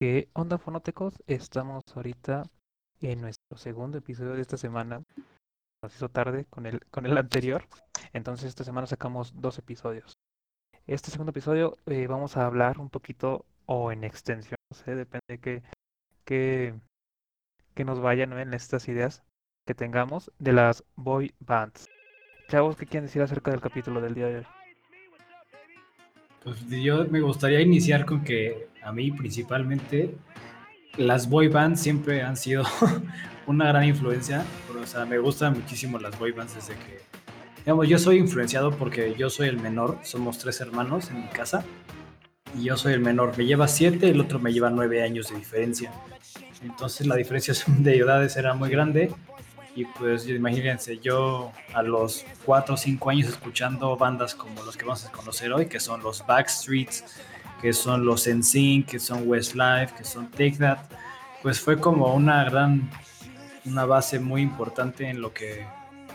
¿Qué onda, fonotecos? Estamos ahorita en nuestro segundo episodio de esta semana. Nos hizo tarde con el, con el anterior. Entonces, esta semana sacamos dos episodios. Este segundo episodio eh, vamos a hablar un poquito o en extensión, no sé, depende de que, que, que nos vayan en estas ideas que tengamos de las boy bands. Chavos, ¿qué quieren decir acerca del capítulo del día de hoy? Pues yo me gustaría iniciar con que a mí principalmente las boy bands siempre han sido una gran influencia. O sea, me gustan muchísimo las boy bands desde que, digamos, yo soy influenciado porque yo soy el menor, somos tres hermanos en mi casa y yo soy el menor, me lleva siete, el otro me lleva nueve años de diferencia. Entonces la diferencia de edades era muy grande y pues imagínense, yo a los 4 o 5 años escuchando bandas como los que vamos a conocer hoy, que son los Backstreets, que son los NSYNC, que son Westlife, que son Take That, pues fue como una gran, una base muy importante en lo que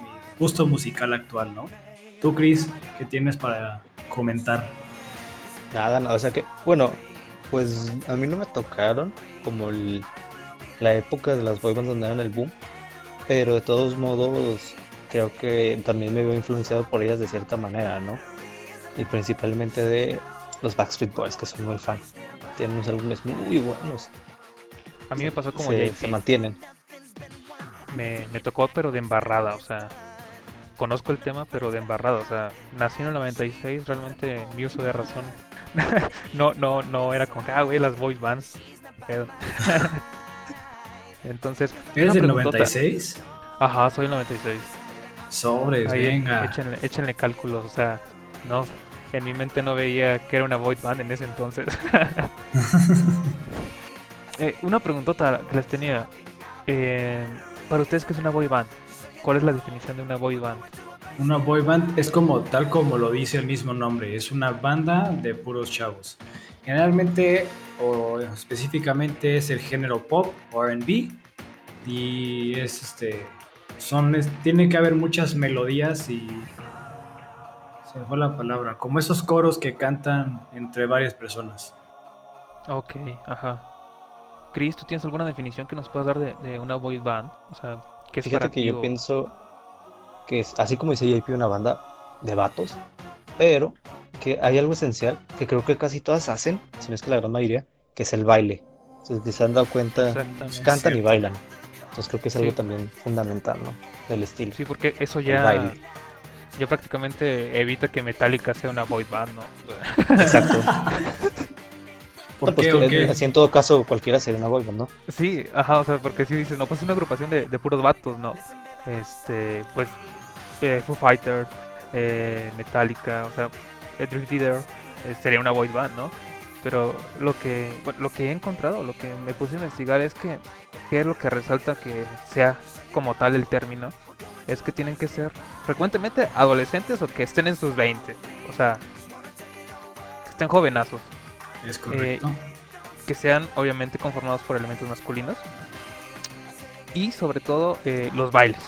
mi gusto musical actual, ¿no? Tú, Chris, ¿qué tienes para comentar? Nada, nada, o sea que, bueno, pues a mí no me tocaron como la época de las boybands donde eran el boom, pero de todos modos creo que también me veo influenciado por ellas de cierta manera, ¿no? Y principalmente de los Backstreet Boys, que son muy fan. Tienen unos álbumes muy buenos. A mí me pasó como se, se mantienen. Me, me tocó, pero de embarrada, o sea, conozco el tema, pero de embarrada, o sea, nací en el 96, realmente mi uso de razón no, no, no era como que, ah, güey, las boy bands. Entonces. ¿Eres del 96? Ajá, soy el 96. Sobres, venga. Échenle, échenle cálculos, o sea, no, en mi mente no veía que era una void band en ese entonces. eh, una preguntota que les tenía. Eh, para ustedes, ¿qué es una boy band? ¿Cuál es la definición de una boy band? Una boy band es como tal como lo dice el mismo nombre, es una banda de puros chavos. Generalmente o específicamente es el género pop o R&B y es este son tiene que haber muchas melodías y se me fue la palabra, como esos coros que cantan entre varias personas. Ok, ajá. Chris, ¿tú tienes alguna definición que nos puedas dar de, una boy band? O sea, ¿qué es Fíjate que yo pienso que es así como dice JP, una banda de vatos, pero que hay algo esencial que creo que casi todas hacen, si no es que la gran mayoría, que es el baile. Entonces, se han dado cuenta, cantan y bailan. Entonces creo que es algo también fundamental, ¿no? Del estilo. Sí, porque eso ya, ya prácticamente evita que Metallica sea una boy band, ¿no? Exacto. porque así en todo caso cualquiera sería una boy band, ¿no? Sí, ajá, o sea, porque si dices, no, pues es una agrupación de, de puros vatos, ¿no? Este, pues, eh, Foo Fighters, eh, Metallica, o sea, Dream Theater eh, sería una boy band, ¿no? Pero lo que, lo que he encontrado, lo que me puse a investigar es que, ¿qué es lo que resalta que sea como tal el término? Es que tienen que ser frecuentemente adolescentes o que estén en sus 20. O sea, que estén jovenazos. Es correcto. que sean obviamente conformados por elementos masculinos. Y sobre todo los bailes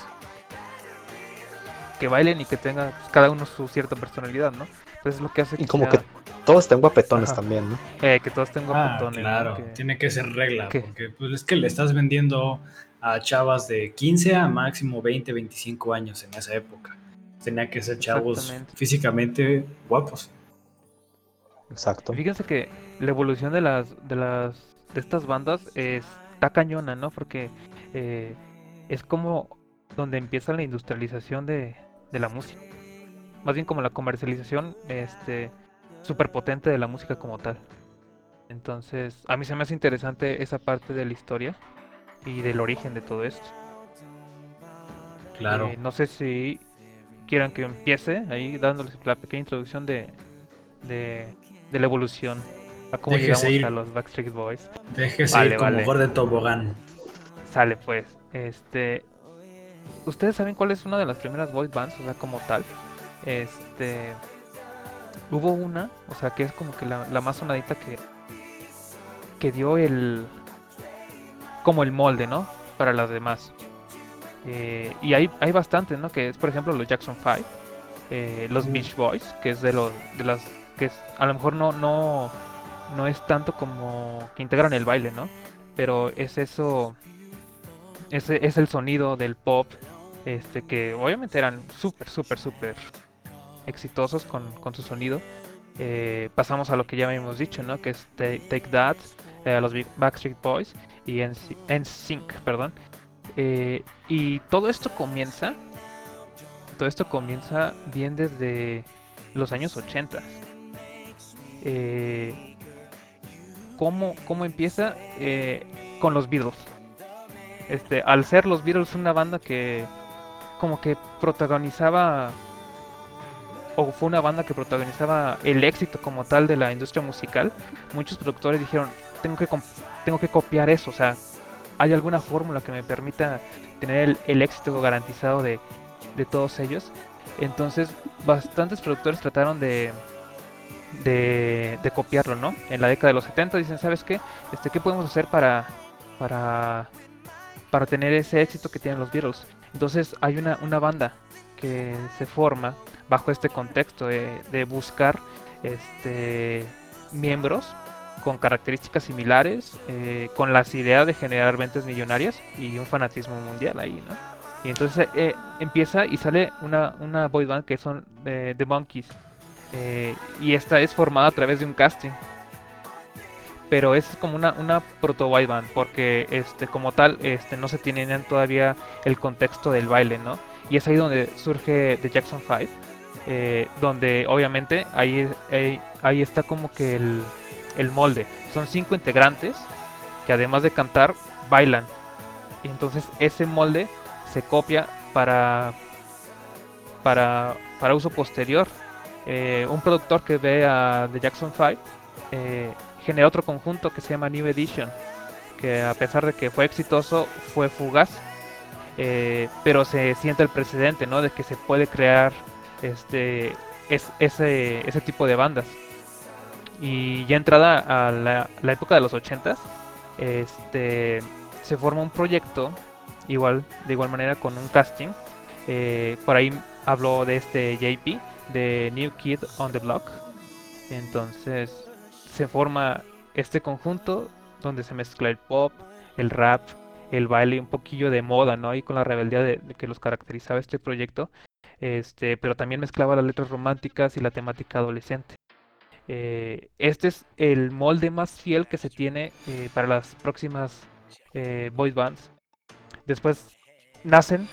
que bailen y que tengan pues, cada uno su cierta personalidad, ¿no? Es lo que hace que Y como que todos estén guapetones también, ¿no? Eh, que todos estén ah, guapetones. claro, tiene que ser regla, porque pues es que le estás vendiendo a chavas de 15 a máximo 20, 25 años en esa época. Tenía que ser chavos físicamente guapos. Exacto. Fíjense que la evolución de las de las de estas bandas está cañona, ¿no? Porque eh, es como donde empieza la industrialización de, de la música. Más bien como la comercialización este súper potente de la música como tal. Entonces, a mí se me hace interesante esa parte de la historia y del origen de todo esto. Claro. Eh, no sé si quieran que empiece ahí dándoles la pequeña introducción de, de, de la evolución a cómo llegamos a los Backstreet Boys. Déjese ir como vale. de tobogán. Sale pues. Este, ¿Ustedes saben cuál es una de las primeras boy bands? O sea, como tal. Este. Hubo una, o sea, que es como que la, más sonadita que. que dio el. como el molde, ¿no? Para las demás. Eh, y hay, hay bastantes, ¿no? Que es, por ejemplo, los Jackson 5. Eh, los Beach Boys, que es de los. de las. que es, a lo mejor no. no no es tanto como que integran el baile, ¿no? Pero es eso, ese es el sonido del pop, este que obviamente eran súper, súper, súper exitosos con, con su sonido. Eh, pasamos a lo que ya habíamos dicho, ¿no? Que es Ta- Take That, eh, los Backstreet Boys y NSYNC, perdón. Eh, y todo esto comienza, todo esto comienza bien desde los años 80. Eh, ¿cómo, cómo empieza? Con los Beatles. Este, al ser los Beatles una banda que como que protagonizaba o fue una banda que protagonizaba el éxito como tal de la industria musical, muchos productores dijeron, tengo que, tengo que copiar eso, o sea, ¿hay alguna fórmula que me permita tener el, el éxito garantizado de, de todos ellos? Entonces, bastantes productores trataron de, de, de copiarlo, ¿no? En la década de los 70 dicen, ¿sabes qué? Este, ¿Qué podemos hacer para, para, para tener ese éxito que tienen los Beatles? Entonces hay una, una banda que se forma bajo este contexto de, de buscar este, miembros con características similares, eh, con las ideas de generar ventas millonarias y un fanatismo mundial ahí, ¿no? Y entonces eh, empieza y sale una, una boy band que son eh, The Monkeys. y esta es formada a través de un casting. Pero es como una, una proto boy band, porque este, como tal este, no se tiene todavía el contexto del baile, ¿no? Y es ahí donde surge The Jackson 5, eh, donde obviamente ahí, ahí, ahí está como que el, el molde. Son cinco integrantes que además de cantar, bailan. Y entonces ese molde se copia para, para, para uso posterior. Eh, un productor que ve a The Jackson 5 eh, genera otro conjunto que se llama New Edition, que a pesar de que fue exitoso, fue fugaz. Eh, pero se siente el precedente, ¿no? De que se puede crear este es, ese, ese tipo de bandas. Y ya entrada a la, época de los 80 este se forma un proyecto igual de igual manera con un casting. Eh, por ahí habló de este JP de New Kid on the Block. Entonces se forma este conjunto donde se mezcla el pop, el rap, el baile, un poquillo de moda, ¿no? Y con la rebeldía de, que los caracterizaba este proyecto, este, pero también mezclaba las letras románticas y la temática adolescente. Eh, este es el molde más fiel que se tiene eh, para las próximas eh, boy bands. Después nacen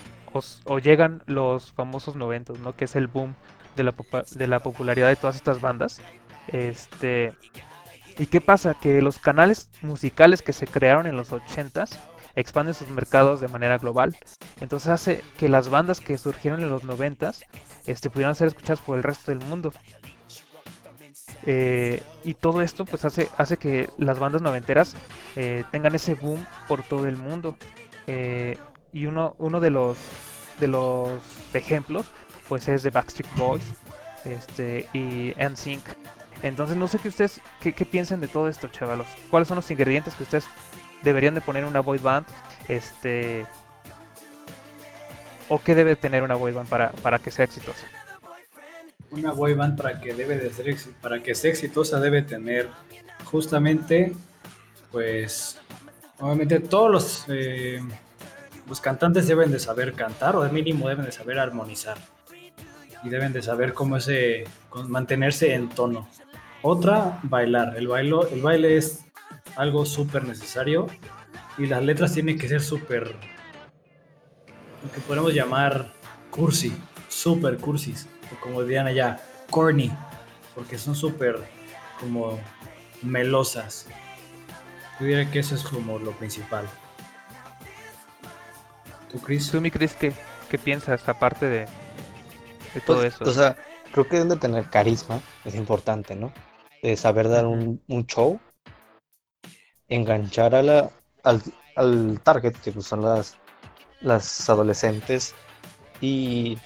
o, llegan los famosos noventos, ¿no? Que es el boom de la, de la popularidad de todas estas bandas. Este, ¿Y qué pasa? Que los canales musicales que se crearon en los 80s expanden sus mercados de manera global. Entonces hace que las bandas que surgieron en los 90s este, pudieran ser escuchadas por el resto del mundo. Eh, y todo esto pues hace, hace que las bandas noventeras eh, tengan ese boom por todo el mundo. Eh, y uno, uno de los de los ejemplos pues es de Backstreet Boys este, y NSYNC. Entonces no sé qué ustedes qué, qué piensan de todo esto, chavalos. ¿Cuáles son los ingredientes que ustedes deberían de poner una boy band? Este o qué debe tener una boy band para, para que sea exitosa. Una boy band para que debe de ser para que sea exitosa debe tener justamente pues obviamente todos los eh, los cantantes deben de saber cantar o de mínimo deben de saber armonizar y deben de saber cómo ese mantenerse en tono. Otra, bailar. El bailo, el baile es algo súper necesario y las letras tienen que ser súper lo que podemos llamar cursi, súper cursis, o como dirían allá, corny, porque son súper como melosas. Yo diría que eso es como lo principal. ¿Tú, Chris? ¿Tú, mi Chris, qué, qué piensas aparte de, de todo Pues, eso? O sea, creo que deben de tener carisma, es importante, ¿no? De saber dar un, un show, enganchar a la, al, al target, que son las, las adolescentes, y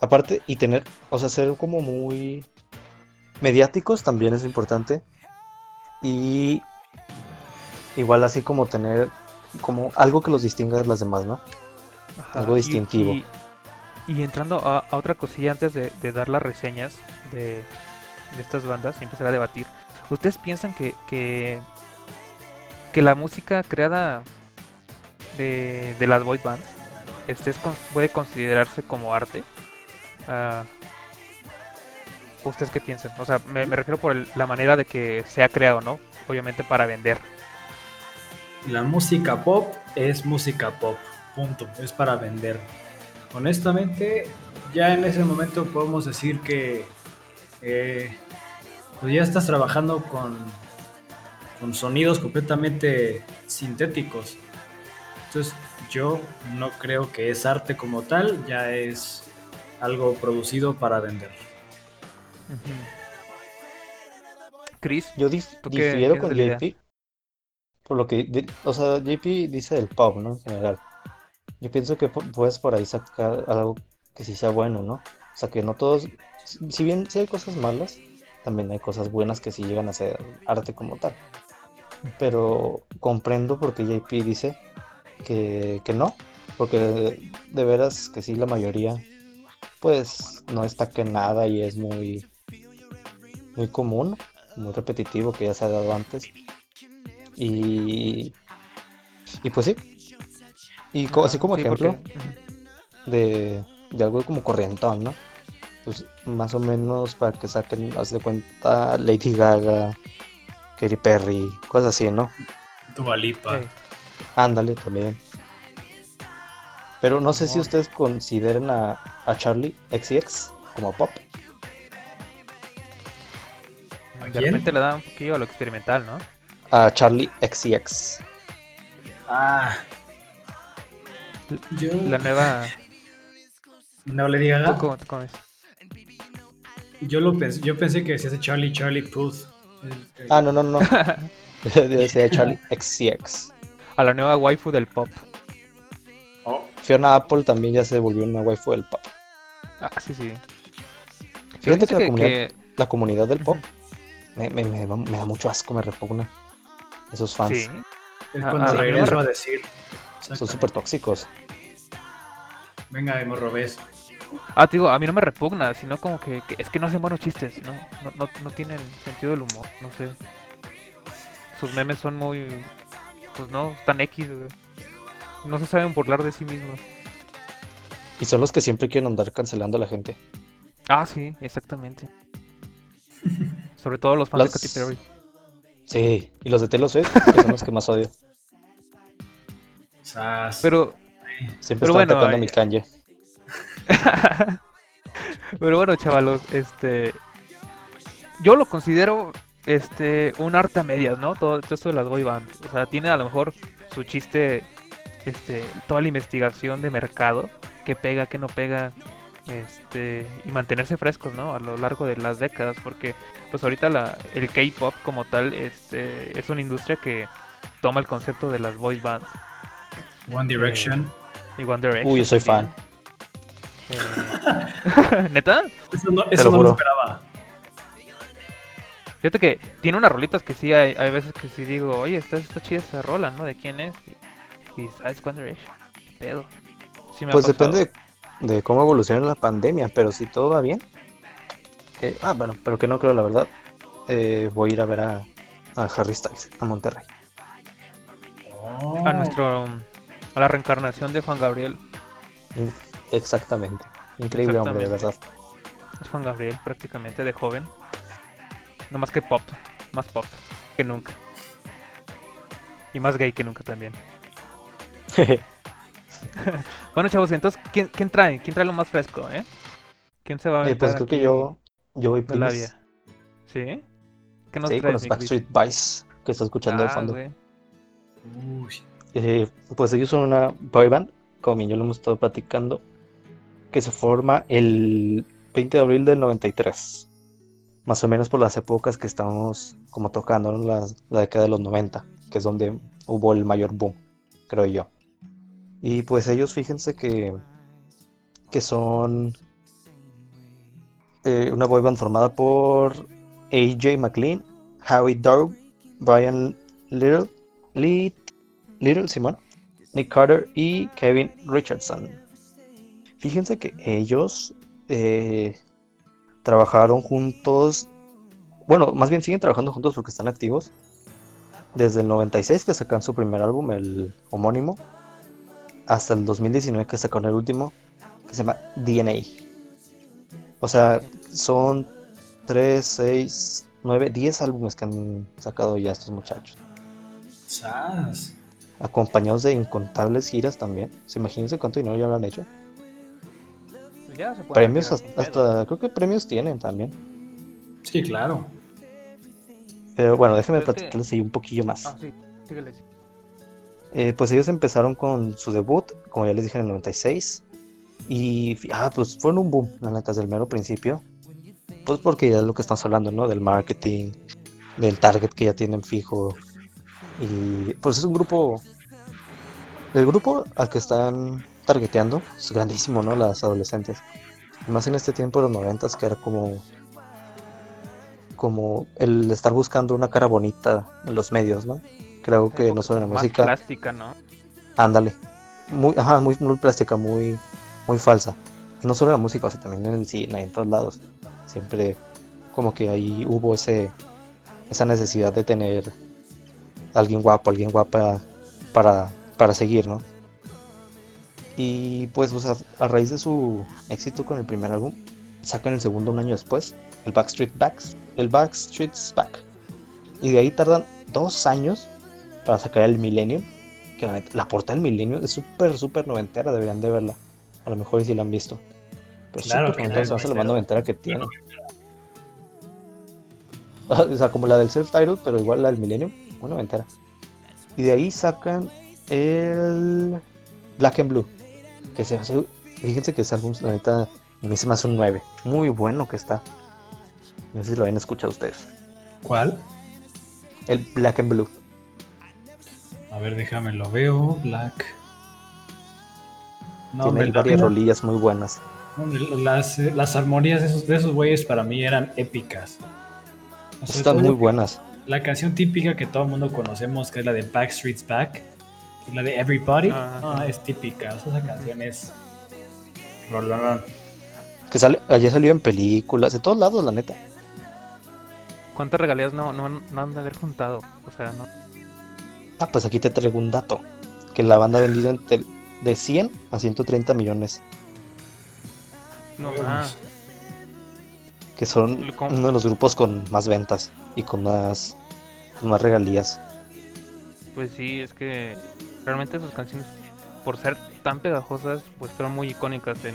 aparte, y tener, o sea, ser como muy mediáticos también es importante, y igual así como tener como algo que los distinga de las demás, ¿no? Ajá, algo y- distintivo. Y, y entrando a, a otra cosilla antes de, de dar las reseñas de, de estas bandas y empezar a debatir. ¿Ustedes piensan que, que, que la música creada de, de las boy bands este, puede considerarse como arte? Ah, ¿Ustedes qué piensan? O sea, me, refiero por la manera de que se ha creado, ¿no? Obviamente para vender. La música pop es música pop, punto, es para vender. Honestamente, ya en ese momento podemos decir que eh, pues ya estás trabajando con, con sonidos completamente sintéticos. Entonces, yo no creo que es arte como tal, ya es algo producido para vender. Chris, Yo dif- ¿Tú qué difiero con idea? JP. Por lo que, o sea, JP dice del pop, ¿no? En general. Yo pienso que pu- puedes por ahí sacar algo que sí sea bueno, ¿no? O sea, que no todos, si si bien sí hay cosas malas, también hay cosas buenas que sí llegan a ser arte como tal. Pero comprendo por qué JP dice que, que no, porque de, de veras que sí, la mayoría, pues no destaca en nada y es muy, muy común, muy repetitivo que ya se ha dado antes. Y, y pues sí. Y co- así como Sí, porque- ejemplo de, de algo como corrientón, ¿no? Pues más o menos para que saquen, haz de cuenta, Lady Gaga, Katy Perry, cosas así, ¿no? Dua Lipa. Sí. Ándale también. Pero no sé si ustedes consideren a, a Charlie XCX como pop. ¿A De repente le da un poquillo a lo experimental, ¿no? A Charlie XCX. Ah. Yo La nueva... no le diga. ¿Tú cómo, cómo ves? Yo lo pensé, yo pensé que decías Charlie Charlie Puth. El- el- Ah, no, no, no. Decía Charlie XCX. A la nueva waifu del pop. Oh, Fiona Apple también ya se volvió una waifu del pop. Ah, sí, sí. Fíjate que la que, comunidad, que- la comunidad del pop me, me- me da- me da mucho asco, me repugna. Esos fans sí. es Ah, ah, regreso a decir. son súper tóxicos. Venga, Morrobés. Ah, te digo, a mí no me repugna, sino como que, que es que no hacen buenos chistes, ¿no? No, no, no tienen sentido del humor, no sé. Sus memes son muy, pues no, tan X, güey. No se saben burlar de sí mismos. Y son los que siempre quieren andar cancelando a la gente. Ah, sí, exactamente. Sobre todo los fans Las- de Katy Perry. Sí, y los de Taylor Swift, que son los que más odio. Pero, Siempre Pero están bueno, atacando a eh, mi Kanye. pero bueno, chavalos, este, yo lo considero, este, un arte a medias, ¿no? Todo, todo esto de las boy bands. O sea, tiene a lo mejor su chiste, este, toda la investigación de mercado, que pega, que no pega, este, y mantenerse frescos, ¿no? A lo largo de las décadas, porque, pues ahorita la, el K-pop como tal, este, es una industria que toma el concepto de las boy bands One Direction. y One Direction. Uy, yo soy también. fan. Eh, ¿Neta? Eso no, eso lo no lo juro. esperaba. Fíjate que tiene unas rolitas que sí, hay, hay veces que sí digo, oye, está, está chida esa rola, ¿no? ¿De quién es? Y, y ah, es One Direction. ¿Qué pedo? Sí me ha Pues depende de, de cómo evolucione la pandemia, pero si todo va bien. eh, ah, bueno, pero que no creo, la verdad. eh, voy a ir a ver a, a Harry Styles a Monterrey. Oh. A nuestro... A la reencarnación de Juan Gabriel. Mm, Exactamente. Increíble hombre, de verdad. Es Juan Gabriel prácticamente de joven. No más que pop. Más pop que nunca. Y más gay que nunca también. Bueno, chavos, entonces, ¿quién, quién trae? ¿Quién trae lo más fresco, eh? ¿Quién se va a Eh, pues creo que yo, yo voy vía? ¿Sí? ¿Qué nos Sí, con traes, los? Backstreet Boys que está escuchando de Ah, fondo. Uy. Eh, pues ellos son una boy band, como bien yo lo hemos estado platicando, que se forma el 20 de abril del 93. Más o menos por las épocas que estamos como tocando, la, década de los 90, que es donde hubo el mayor boom, creo yo. Y pues ellos, fíjense que, que son eh, una boy band formada por AJ McLean, Howie Dog, Brian Little, Lee Little Simón, Nick Carter y Kevin Richardson. Fíjense que ellos eh, trabajaron juntos bueno, más bien siguen trabajando juntos porque están activos. Desde el 96 que sacan su primer álbum, el homónimo, hasta el 2019 que sacaron el último, que se llama DNA. O sea, son 3, 6, 9, 10 álbumes que han sacado ya estos muchachos. Acompañados de incontables giras también. ¿Se imagínense cuánto dinero ya lo han hecho? Ya se puede Premios hasta, creo que premios tienen también. Sí, claro. Pero bueno, déjenme que- platicarles ahí un poquillo más. Ah, sí. Eh, pues ellos empezaron con su debut, como ya les dije, en el 96. Y ah, pues fueron un boom, la neta, desde el mero principio. Pues porque ya es lo que estamos hablando, ¿no? Del marketing, del target que ya tienen fijo. Y pues es un grupo. El grupo al que están targeteando es grandísimo, ¿no? Las adolescentes. Más en este tiempo de los noventas, que era como. Como el estar buscando una cara bonita en los medios, ¿no? Creo que no solo en la Más música. plástica, ¿no? Ándale. Muy, ajá, muy, muy plástica, muy, muy falsa. Y no solo en la música, o sea, también en el cine, en todos lados. Siempre como que ahí hubo ese, esa necesidad de tener alguien guapo, alguien guapa para, para seguir, ¿no? Y pues, o sea, a raíz de su éxito con el primer álbum, sacan el segundo un año después, el Backstreet Backs, el Backstreet's Back. Y de ahí tardan dos años para sacar el Millennium, que la, la portada del Millennium es súper, súper noventera, deberían de verla. A lo mejor si la han visto. Pero Claro súper noventera, se me hace la más noventera. que tiene. O sea, como la del self-title, pero igual la del Millennium, muy noventera. Y de ahí sacan el Black and Blue, que se hace, fíjense que ese álbum, la neta, a mí se me hace un 9. Muy bueno que está. No sé si lo habían escuchado ustedes. ¿Cuál? El Black and Blue. A ver, déjame lo veo. Black. No, Tiene hombre, varias rolillas muy buenas. hombre, las, eh, las armonías de esos, de esos güeyes para mí eran épicas. O sea, Están muy buenas. La canción típica que todo el mundo conocemos, que es la de Backstreet's Back, la de Everybody, Ah. no, es típica. O sea, esa canción es. Que sale, ayer salió en películas, de todos lados, la neta. ¿Cuántas regalías no, no, no han de haber juntado? O sea, no. Ah, pues aquí te traigo un dato. Que la banda ha vendido entre- de 100 a 130 millones. No, ah, Que son ¿Cómo? uno de los grupos con más ventas y con más, con más regalías. pues sí, es que realmente sus canciones, por ser tan pegajosas, pues fueron muy icónicas en,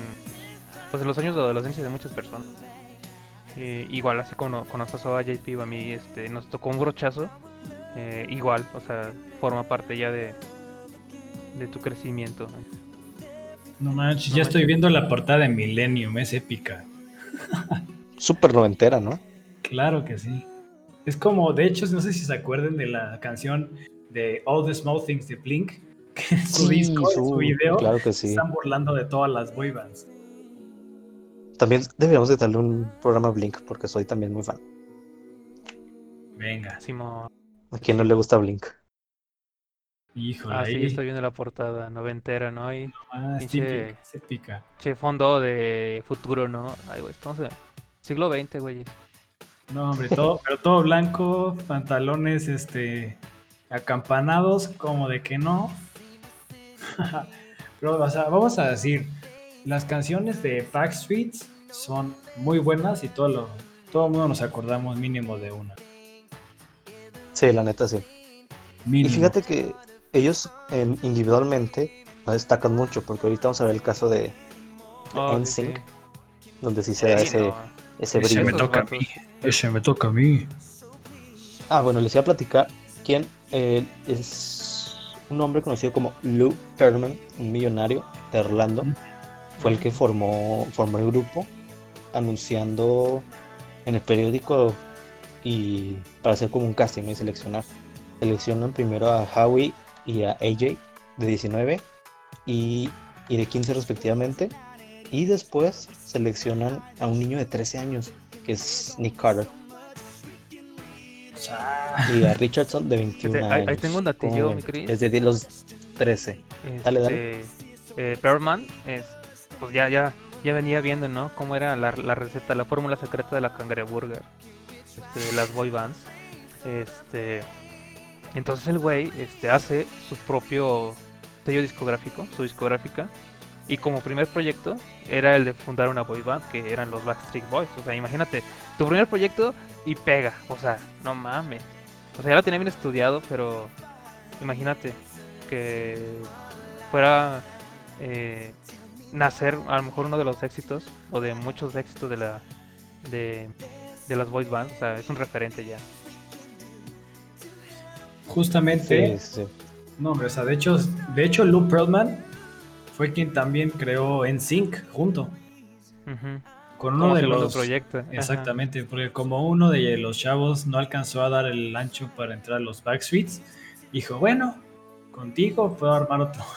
pues, en los años de adolescencia de muchas personas. Eh, igual, así como cuando nos pasó a JP, a mí este, nos tocó un brochazo, eh, igual, o sea, forma parte ya de, de tu crecimiento. No manches, No ya estoy viendo la portada de Millennium, es épica. Súper noventera, ¿no? Claro que sí. Es como, de hecho, no sé si se acuerdan de la canción de All the Small Things de Blink, que en su Sí, disco, en su su- video, Claro que sí. están burlando de todas las boy bands. También deberíamos de darle un programa a Blink porque soy también muy fan. Venga, Simo- ¿A quién no le gusta Blink? híjole, ah, sí, ahí. estoy viendo la portada noventera, ¿no? Y Ah, pinche- es épica. che, fondo de futuro, ¿no? Ay, güey, estamos en siglo XX, güey. No, hombre, todo, pero todo blanco, pantalones este acampanados, como de que no. pero, o sea, vamos a decir, las canciones de Backstreet son muy buenas y todo lo, todo el mundo nos acordamos mínimo de una. Sí, la neta sí. Y fíjate que ellos eh, individualmente no destacan mucho porque ahorita vamos a ver el caso de Oh, NSYNC, sí. donde sí se da Sí, ese, no. ese Ese brillo. me Esos toca a mí. Ese me toca a mí. Ah, bueno, les iba a platicar quién eh, es un hombre conocido como Lou Pearlman, un millonario de Orlando. Fue el que formó, formó el grupo, anunciando en el periódico y para hacer como un casting y seleccionar. Seleccionan primero a Howie y a AJ de 19 y, y de 15 respectivamente. Y después seleccionan a un niño de 13 años, que es Nick Carter. Y a Richardson de 21 Este, ahí- ahí años. tengo un datillo, Cris. Desde los 13. Dale, dale. Este, eh, Pearlman, es, pues ya, ya, ya venía viendo, ¿no? Cómo era la, la receta, la fórmula secreta de la cangreburger. este, las boy bands. Este, entonces el güey este, hace su propio sello discográfico, su discográfica, y como primer proyecto era el de fundar una boy band que eran los Backstreet Boys. O sea, imagínate, tu primer proyecto y pega, o sea, no mames. O sea, ya lo tenía bien estudiado, pero imagínate que fuera eh, nacer a lo mejor uno de los éxitos o de muchos éxitos de la de, de las boy bands, o sea, es un referente ya. Justamente, Sí, sí. no, hombre, o sea, de hecho, de hecho, Lou Pearlman fue quien también creó NSYNC junto Ujú. con uno Como de los proyecto. ajá. Exactamente, porque como uno de los chavos no alcanzó a dar el ancho para entrar a los Backstreets, dijo, bueno, contigo puedo armar otro.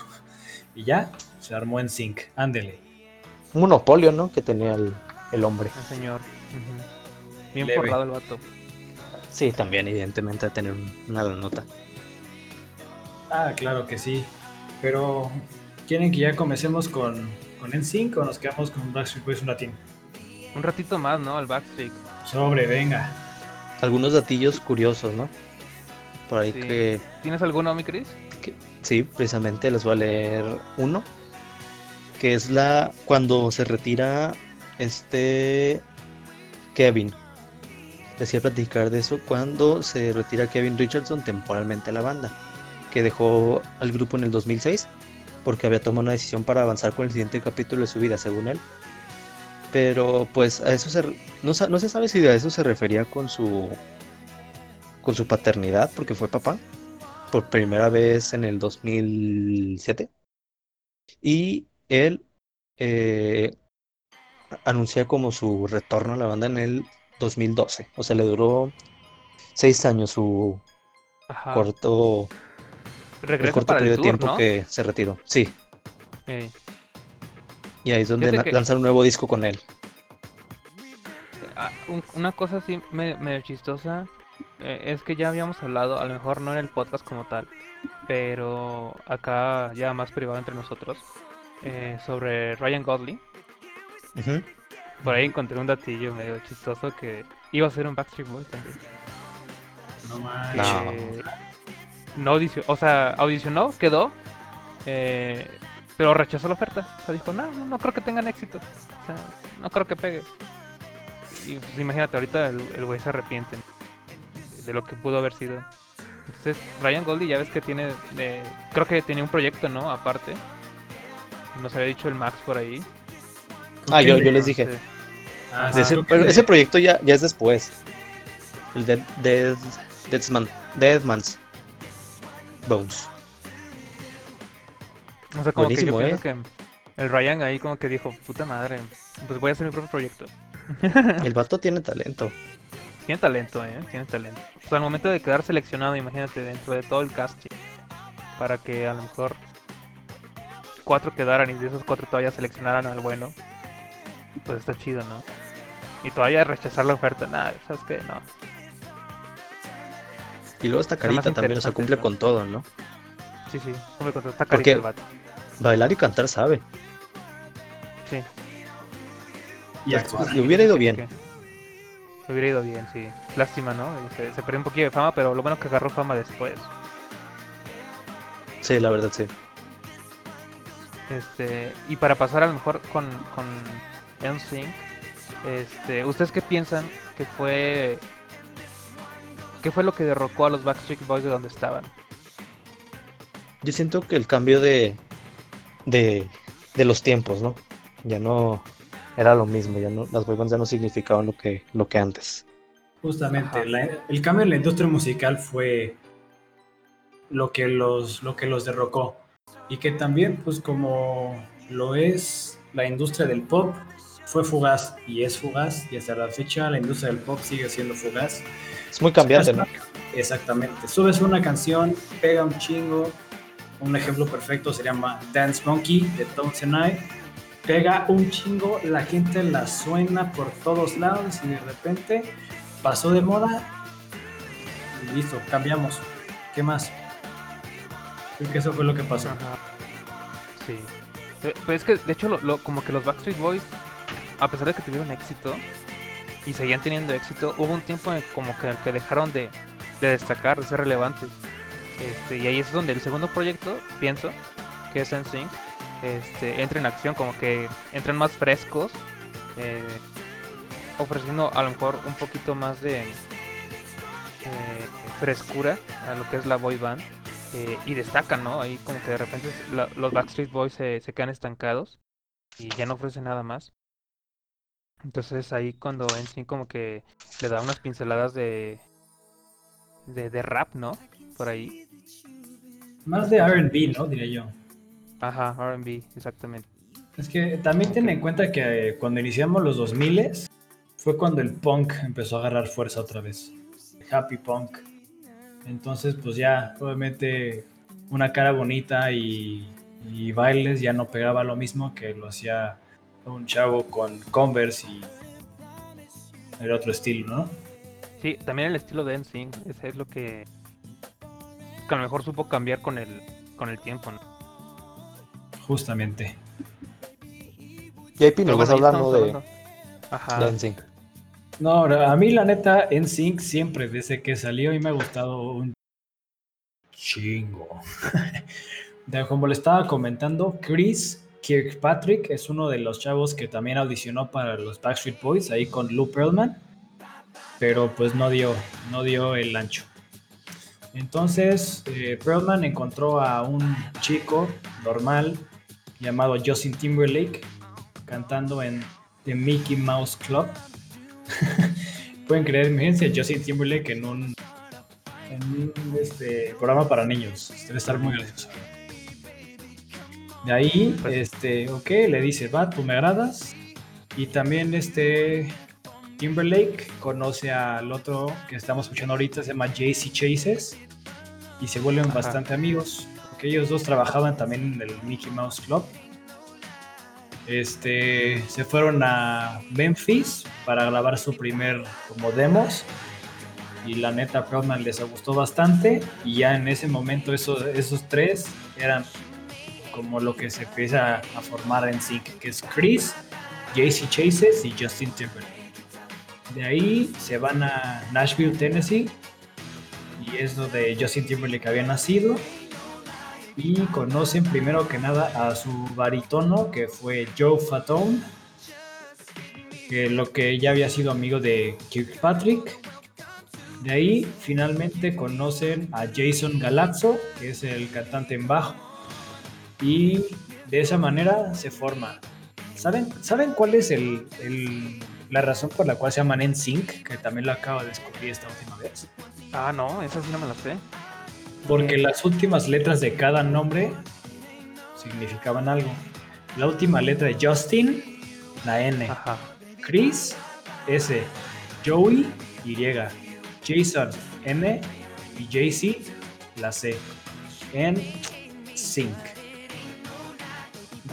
Y ya, se armó en Sync, ándele. Un monopolio, ¿no? Que tenía el, el hombre. El señor. ujú. Bien Leve. forrado el vato. Sí, también, evidentemente, a tener una nota. Ah, claro que sí. Pero, ¿quieren que ya comencemos con, con NSYNC o nos quedamos con Backstreet Boys un latín? Un ratito más, ¿no? El Backstreet. Sobre, venga. Algunos datillos curiosos, ¿no? Por ahí Sí. que, ¿Tienes alguno, mi Chris? que- sí, precisamente les voy a leer uno. Que es la. cuando se retira este. Kevin. Les iba a platicar de eso cuando se retira Kevin Richardson temporalmente a la banda. Que dejó al grupo en el 2006 porque había tomado una decisión para avanzar con el siguiente capítulo de su vida, según él. Pero pues a eso se no, se sabe si a eso se refería con su con su paternidad, porque fue papá por primera vez en el 2007. Y él eh, anuncia como su retorno a la banda en el 2012. O sea, le duró seis años su Ajá. corto, el Regresa corto para el periodo de tiempo ¿no? que se retiró. Sí, Ey. y ahí es donde na- que- lanzan un nuevo disco con él. Ah, un- una cosa así me- medio chistosa eh, es que ya habíamos hablado, a lo mejor no en el podcast como tal, pero acá ya más privado entre nosotros, eh, sobre Ryan Gosling. Ujú. Por ahí encontré un datillo medio chistoso que iba a ser un Backstreet Boy también. No manches. No. Eh, no audicionó, o sea, audicionó, quedó, eh, pero rechazó la oferta. O sea, dijo, no, no, no creo que tengan éxito. O sea, no creo que pegue. Y pues, imagínate, ahorita el güey se arrepiente de lo que pudo haber sido. Entonces, Ryan Goldie ya ves que tiene, eh, creo que tenía un proyecto, ¿no? Aparte. Nos había dicho el Max por ahí. Ah, yo, yo les dije. Ah, ese, proyecto ya, ya es después. El Dead, Dead, Deadman, Deadman's Bones. O sea, como Buenísimo, que yo ¿eh? pienso que el Ryan ahí como que dijo, puta madre, pues voy a hacer mi propio proyecto. El vato tiene talento. Tiene talento, eh, tiene talento. O sea, al momento de quedar seleccionado, imagínate, dentro de todo el casting, para que a lo mejor cuatro quedaran y de esos cuatro todavía seleccionaran al bueno, pues está chido, ¿no? Y todavía rechazar la oferta, nada, ¿sabes qué? No. Y luego está carita también, o sea, cumple con todo, ¿no? Sí, sí, cumple con todo. Está Porque- carito el vato. Bailar y cantar sabe. Sí. Y actuar. Le hubiera ido bien. Le hubiera ido bien, sí. Lástima, ¿no? Se, se perdió un poquito de fama, pero lo bueno que agarró fama después. Sí, la verdad, sí. Este, y para pasar a lo mejor con, con NSYNC, este, ¿ustedes qué piensan que fue qué fue lo que derrocó a los Backstreet Boys de donde estaban? Yo siento que el cambio de, de, de los tiempos, ¿no? Ya no era lo mismo, ya no, las boy bands ya no significaban lo que, lo que antes. Justamente, la- el cambio en la industria musical fue lo que los, lo que los derrocó. Y que también, pues como lo es la industria del pop, fue fugaz y es fugaz. Y hasta la fecha la industria del pop sigue siendo fugaz. Es muy cambiante, ¿no? Exactamente. Subes una canción, pega un chingo. Un ejemplo perfecto se llama Dance Monkey de Tones and I. Pega un chingo, la gente la suena por todos lados y de repente pasó de moda y listo, cambiamos. ¿Qué más? Creo que eso fue lo que pasó. Ajá. Sí. Pues es que de hecho lo, lo- como que los Backstreet Boys, a pesar de que tuvieron éxito, y seguían teniendo éxito, hubo un tiempo en como que, que dejaron de, de destacar, de ser relevantes. Este, y ahí es donde el segundo proyecto, pienso, que es NSYNC, este, entra en acción, como que entran más frescos, eh, ofreciendo a lo mejor un poquito más de eh, frescura a lo que es la boy band. eh, y destacan, ¿no? Ahí como que de repente la- los Backstreet Boys se, se quedan estancados y ya no ofrecen nada más. Entonces ahí cuando en sí como que le da unas pinceladas de, de, de rap, ¿no? Por ahí. Más de RB, ¿no? Diría yo. Ajá, RB, exactamente. Es que también ten en cuenta que eh, cuando iniciamos los 2000 fue cuando el punk empezó a agarrar fuerza otra vez. Happy punk. Entonces, pues ya, obviamente, una cara bonita y, y bailes ya no pegaba lo mismo que lo hacía un chavo con Converse y el otro estilo, ¿no? Sí, también el estilo de NSYNC, ese es lo que, que a lo mejor supo cambiar con el, con el tiempo, ¿no? Justamente. JP nos vas hablando estamos de. Ajá. de NSYNC. No, a mí la neta, en Sync siempre, desde que salió, y me ha gustado un chingo. De- Como le estaba comentando, Chris Kirkpatrick es uno de los chavos que también audicionó para los Backstreet Boys, ahí con Lou Pearlman, pero pues no dio, no dio el ancho. Entonces, eh, Pearlman encontró a un chico normal llamado Justin Timberlake cantando en The Mickey Mouse Club. Pueden creer, imagínense Justin Timberlake en un, en un este, programa para niños. Debe estar muy gracioso. De ahí, Pues- este, ok, le dice, va, tú me agradas. Y también este Timberlake conoce al otro que estamos escuchando ahorita, se llama JC Chases. Y se vuelven Ajá. bastante amigos. Porque ellos dos trabajaban también en el Mickey Mouse Club. Este, se fueron a Memphis para grabar su primer como demos y la neta Pearlman les gustó bastante y ya en ese momento esos, esos tres eran como lo que se empieza a formar en Sync, que es Chris, JC Chases y Justin Timberlake. De ahí se van a Nashville, Tennessee y es donde Justin Timberlake había nacido y conocen primero que nada a su barítono que fue Joe Fatone que lo que ya había sido amigo de Kirkpatrick de ahí finalmente conocen a Jason Galazzo que es el cantante en bajo y de esa manera se forma ¿saben, ¿saben cuál es el, el- la razón por la cual se llaman NSYNC? que también lo acabo de descubrir esta última vez Ah, no, esa sí no me la sé. porque las últimas letras de cada nombre significaban algo. La última letra de Justin, la N. Ajá. Chris, S. Joey, Y. Jason, M. Y JC, la C. En Sync.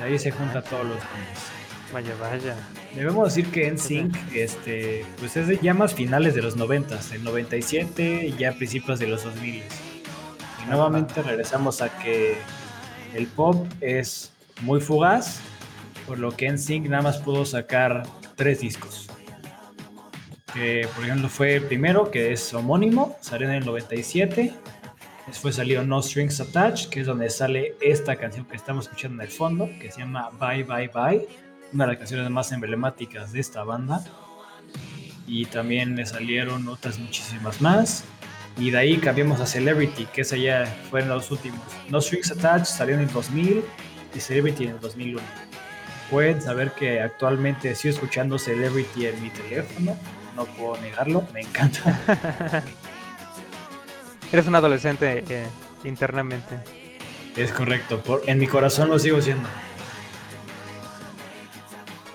Ahí se juntan todos los nombres. Vaya, vaya. Debemos decir que en Sync, este, pues es de ya más finales de los 90, el 97 y ya principios de los 2000. Y nuevamente regresamos a que el pop es muy fugaz, por lo que en Sync nada más pudo sacar tres discos. Que por ejemplo fue el primero, que es homónimo, salió en el 97. Después salió No Strings Attached, que es donde sale esta canción que estamos escuchando en el fondo, que se llama Bye Bye Bye una de las canciones más emblemáticas de esta banda. Y también le salieron otras muchísimas más. Y de ahí cambiamos a Celebrity, que esa ya fueron los últimos. No Strings Attached salió en el 2000 y Celebrity en el 2001. Pueden saber que actualmente sigo escuchando Celebrity en mi teléfono, no puedo negarlo, me encanta. Eres un adolescente eh, internamente. es correcto, por, en mi corazón lo sigo siendo.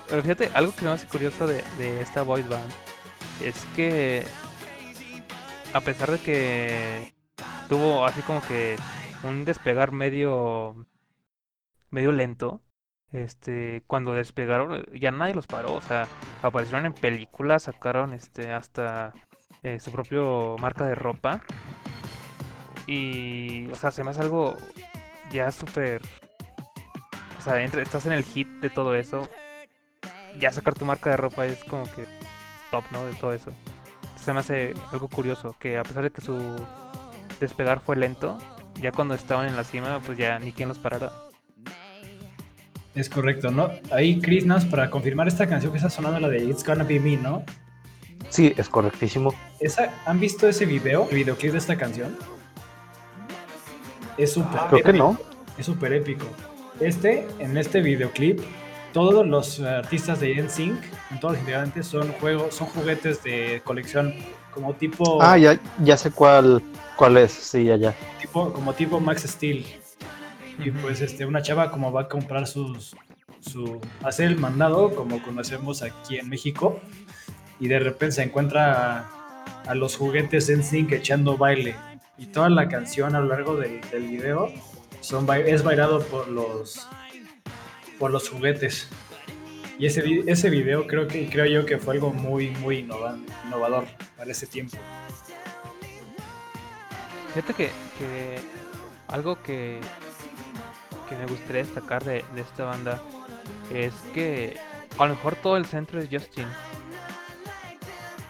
Pero fíjate, algo que me hace curioso de, de esta boy band es que a pesar de que tuvo así como que un despegar medio medio lento, este, cuando despegaron ya nadie los paró, o sea, aparecieron en películas, sacaron este hasta eh, su propio marca de ropa y o sea, se me hace algo ya súper o sea, estás en el hit de todo eso ya sacar tu marca de ropa es como que top, ¿no? De todo eso. Se me hace algo curioso, que a pesar de que su despegar fue lento, ya cuando estaban en la cima, pues ya ni quien los parara. Es correcto, ¿no? Ahí, Chris, más para confirmar esta canción que está sonando, la de It's Gonna Be Me, ¿no? Sí, es correctísimo. Esa, ¿Han visto ese video, el videoclip de esta canción? Es súper Creo que no. Es súper épico. Este, en este videoclip, todos los artistas de NSYNC, todos los integrantes, son juegos, son juguetes de colección, como tipo, Ah, ya, ya sé cuál, cuál es. Sí, ya, ya. tipo, como tipo Max Steel. Y pues este, una chava como va a comprar sus, su, hacer el mandado, como conocemos aquí en México, y de repente se encuentra a, a los juguetes en sync echando baile. Y toda la canción a lo largo del, del video son, es bailado por los, por los juguetes. Y ese, ese video creo, que, creo yo que fue algo muy, muy innova- innovador para ese tiempo. Fíjate que, que algo que, que me gustaría destacar de, de esta banda es que a lo mejor todo el centro es Justin.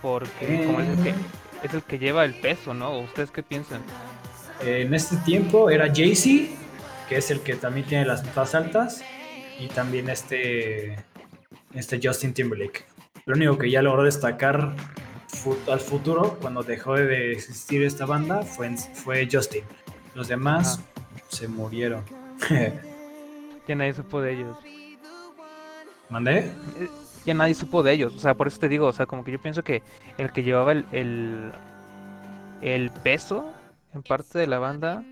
Porque como es el, que, es el que lleva el peso, ¿no? ¿Ustedes qué piensan? En este tiempo era Jay-Z, que es el que también tiene las notas altas, y también este, este Justin Timberlake. Lo único que ya logró destacar al futuro, cuando dejó de existir esta banda, fue, fue Justin. Los demás se murieron. Ya nadie supo de ellos. ¿Mandé? Ya nadie supo de ellos. O sea, por eso te digo, o sea, como que yo pienso que el que llevaba el, el, el peso en parte de la banda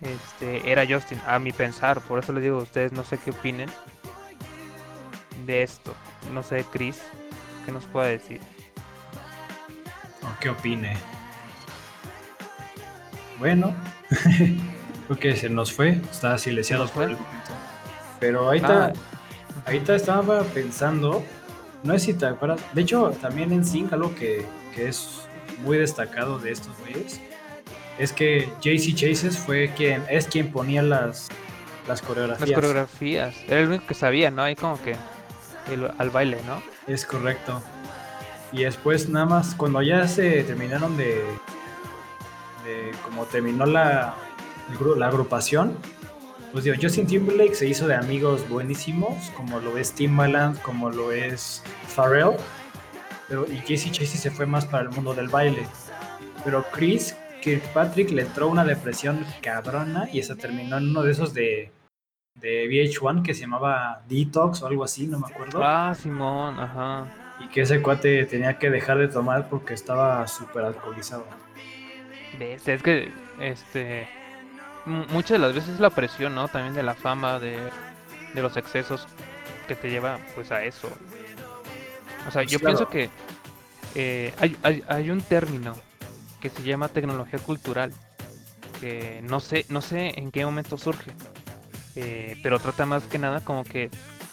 este, era Justin, a mi pensar. Por eso les digo a ustedes, no sé qué opinen de esto. No sé, Chris, ¿qué nos pueda decir? ¿O qué opine? Bueno, creo que se nos fue, está silenciado ¿Se nos por el momento. Pero ahorita, Ah. Ahorita estaba pensando, no sé si te acuerdas, de hecho también en Sync algo que, que es muy destacado de estos güeyes es que JC Chases fue quien, es quien ponía las, las coreografías. Las coreografías. Era el único que sabía, ¿no? Ahí como que el- al baile, ¿no? Es correcto. Y después nada más, cuando ya se terminaron de... de como terminó la, la agrupación, pues digo, Justin Timberlake se hizo de amigos buenísimos, como lo es Timbaland, como lo es Pharrell, pero, y Casey Chasey se fue más para el mundo del baile. Pero Chris Kirkpatrick le entró una depresión cabrona y se terminó en uno de esos de, de VH1 que se llamaba Detox o algo así, no me acuerdo Ah, Simón, ajá. y que ese cuate tenía que dejar de tomar porque estaba súper alcoholizado. Ves, Es que, este, muchas de las veces la presión, ¿no? También de la fama, de, de los excesos que te lleva, pues, a eso. O sea, Pues yo claro. pienso que eh, hay, hay, hay un término que se llama tecnología cultural, que no sé, no sé en qué momento surge, eh, pero trata más que nada como que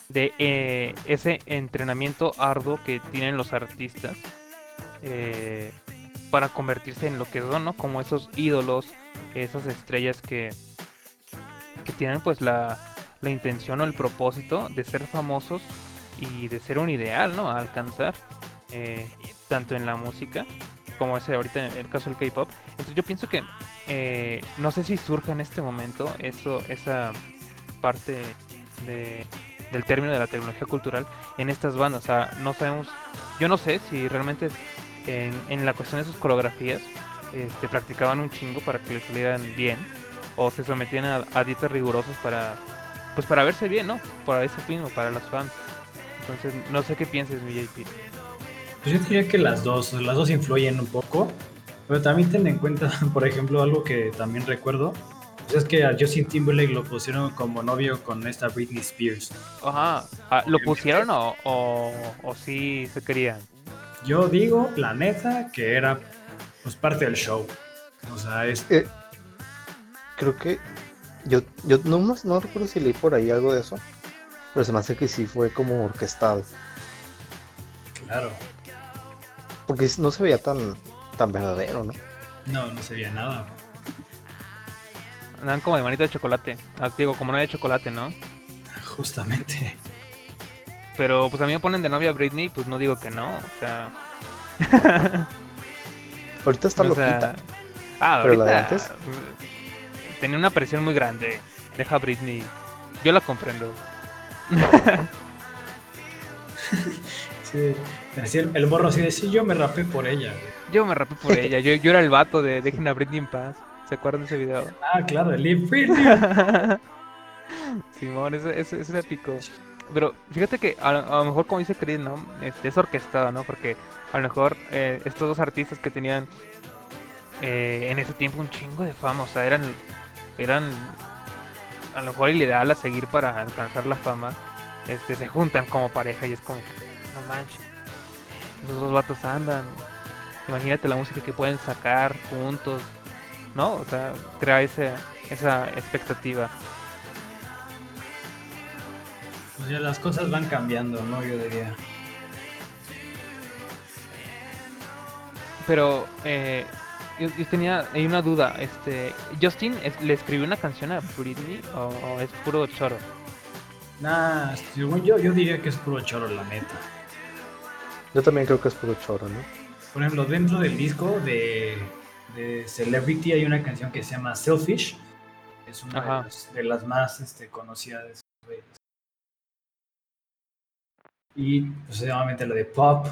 de eh, ese entrenamiento arduo que tienen los artistas eh, para convertirse en lo que son, ¿no? Como esos ídolos, esas estrellas que, que tienen pues la, la intención o el propósito de ser famosos y de ser un ideal, ¿no? A alcanzar, eh, tanto en la música como ese ahorita en el caso del K-pop. Entonces yo pienso que eh, no sé si surja en este momento eso, esa parte de, del término de la tecnología cultural en estas bandas. O sea, no sabemos, yo no sé si realmente en, en la cuestión de sus coreografías este, practicaban un chingo para que les salieran bien o se sometían a, a dietas rigurosas para pues para verse bien, ¿no? Para eso mismo, para los fans. Entonces, no sé qué pienses, mi JP. Pues yo diría que las dos, las dos influyen un poco, pero también ten en cuenta, por ejemplo, algo que también recuerdo, pues es que a Justin Timberlake lo pusieron como novio con esta Britney Spears. Ajá, ah, ¿lo pusieron o, o, o sí se querían? Yo digo, la neta, que era pues parte del show. O sea, es Eh, creo que yo, yo no, más- no recuerdo si leí por ahí algo de eso, pero se me hace que sí fue como orquestado, claro. porque no se veía tan, tan verdadero, ¿no? No, no se veía nada. Andan como de manita de chocolate. Ah, digo, como no de chocolate, ¿no? Justamente. Pero pues a mí me ponen de novia a Britney, pues no digo que no. O sea, Ahorita está O sea, loquita. ah, Pero la de ahorita, antes. Tenía una presión muy grande. Deja a Britney. Yo la comprendo. Sí, decía el, el morro así de sí, yo me rapé por ella. güey". Yo me rapé por ella. Yo, yo era el vato de Dejen a Britney en paz. ¿Se acuerdan de ese video? Ah, claro, el Britney. Simón, ese me picó. Pero fíjate que a, lo- mejor, como dice Chris, ¿no? Este, es orquestado, ¿no? Porque a lo mejor eh, estos dos artistas que tenían eh, en ese tiempo un chingo de fama, o sea, eran, eran a lo mejor ideal a seguir para alcanzar la fama, este, se juntan como pareja y es como, no manches, esos dos vatos andan. Imagínate la música que pueden sacar juntos, ¿no? O sea, crea ese, esa expectativa. Pues ya las cosas van cambiando, ¿no? Yo diría. Pero eh, yo, yo tenía hay una duda. Este, Justin es- le escribió una canción a Britney o, o es puro choro. Nah, según yo, yo diría que es puro choro, la neta. Yo también creo que es puro choro, ¿no? Por ejemplo, dentro del disco de, de Celebrity hay una canción que se llama Selfish. Es una de Ajá. las, de las más este, conocidas. de esos güeyes. Y pues obviamente lo de Pop.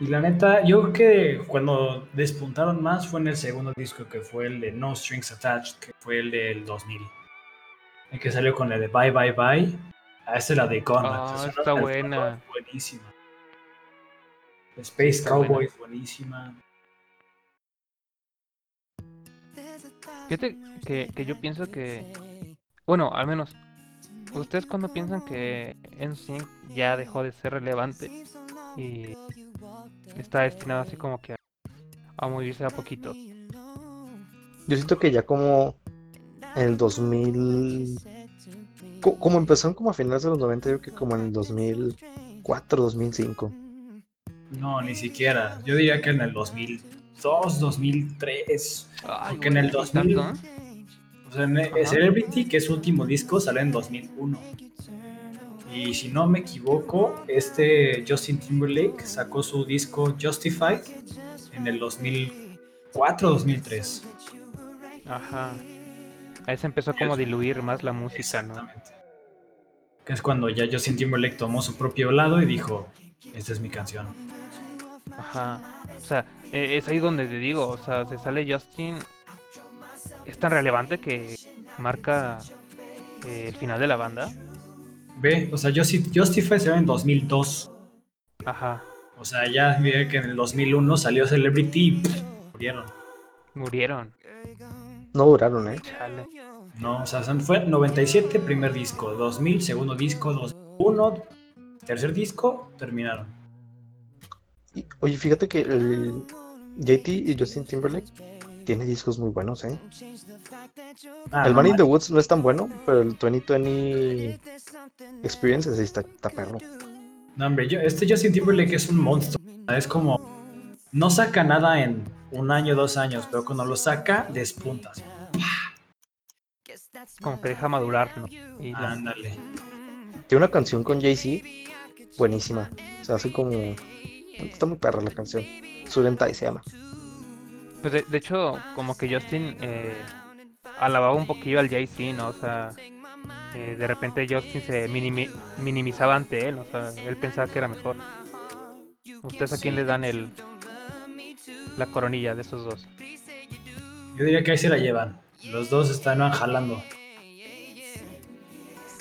Y la neta, yo creo que cuando despuntaron más fue en el segundo disco, que fue el de No Strings Attached, que fue el del 2000. El que salió con el de Bye Bye Bye. A esa la de Conrad. Ah, está buena. Buenísima. Space Está Cowboys, buenísima. Fíjate que, que yo pienso que, bueno, al menos, ¿ustedes cuando piensan que NSYNC ya dejó de ser relevante y está destinado así como que a, a morirse a poquito? Yo siento que ya como en el 2000... co- Como empezaron como a finales de los 90, yo creo que como en el 2004, 2005. No, ni siquiera. Yo diría que en el 2002, 2003. Ay, Porque en el güey, 2000 ¿tanto? O sea, en el- Ajá. Celebrity, que es su último disco, sale en 2001. Y si no me equivoco, este Justin Timberlake sacó su disco Justified en el 2004 2003. Ajá. Ahí se empezó como a diluir más la música, ¿no? Exactamente. Que es cuando ya Justin Timberlake tomó su propio lado y dijo, esta es mi canción. Ajá. O sea, eh, es ahí donde te digo, o sea, se sale Justin. Es tan relevante que marca eh, el final de la banda. Ve, o sea, Justi- Justified salió en 2002. Ajá. O sea, ya vi que en el 2001 salió Celebrity y pff, murieron. Murieron. No duraron, ¿eh? Chale. No, o sea, fue 97 primer disco, 2000 segundo disco, 2001 tercer disco, terminaron. Y- oye, fíjate que el JT y Justin Timberlake tiene discos muy buenos, ¿eh? Ah, el no Man in the. Woods no es tan bueno, pero el 2020 Experience sí está, está perro. No, hombre, yo, este Justin Timberlake es un monstruo. Es como, no saca nada en un año, dos años, pero cuando lo saca, despuntas. Como que deja madurar, ¿no? Y ya. Ándale. Tiene una canción con Jay-Z buenísima. O sea, hace como. Está muy perra la canción. Sudentai se llama. Pues de, de hecho, como que Justin eh, alababa un poquillo al Jay-Z, ¿no? O sea, eh, de repente Justin se minimi- minimizaba ante él, o sea, él pensaba que era mejor. ¿Ustedes a quién le dan el la coronilla de esos dos? Yo diría que ahí se la llevan. Los dos están jalando.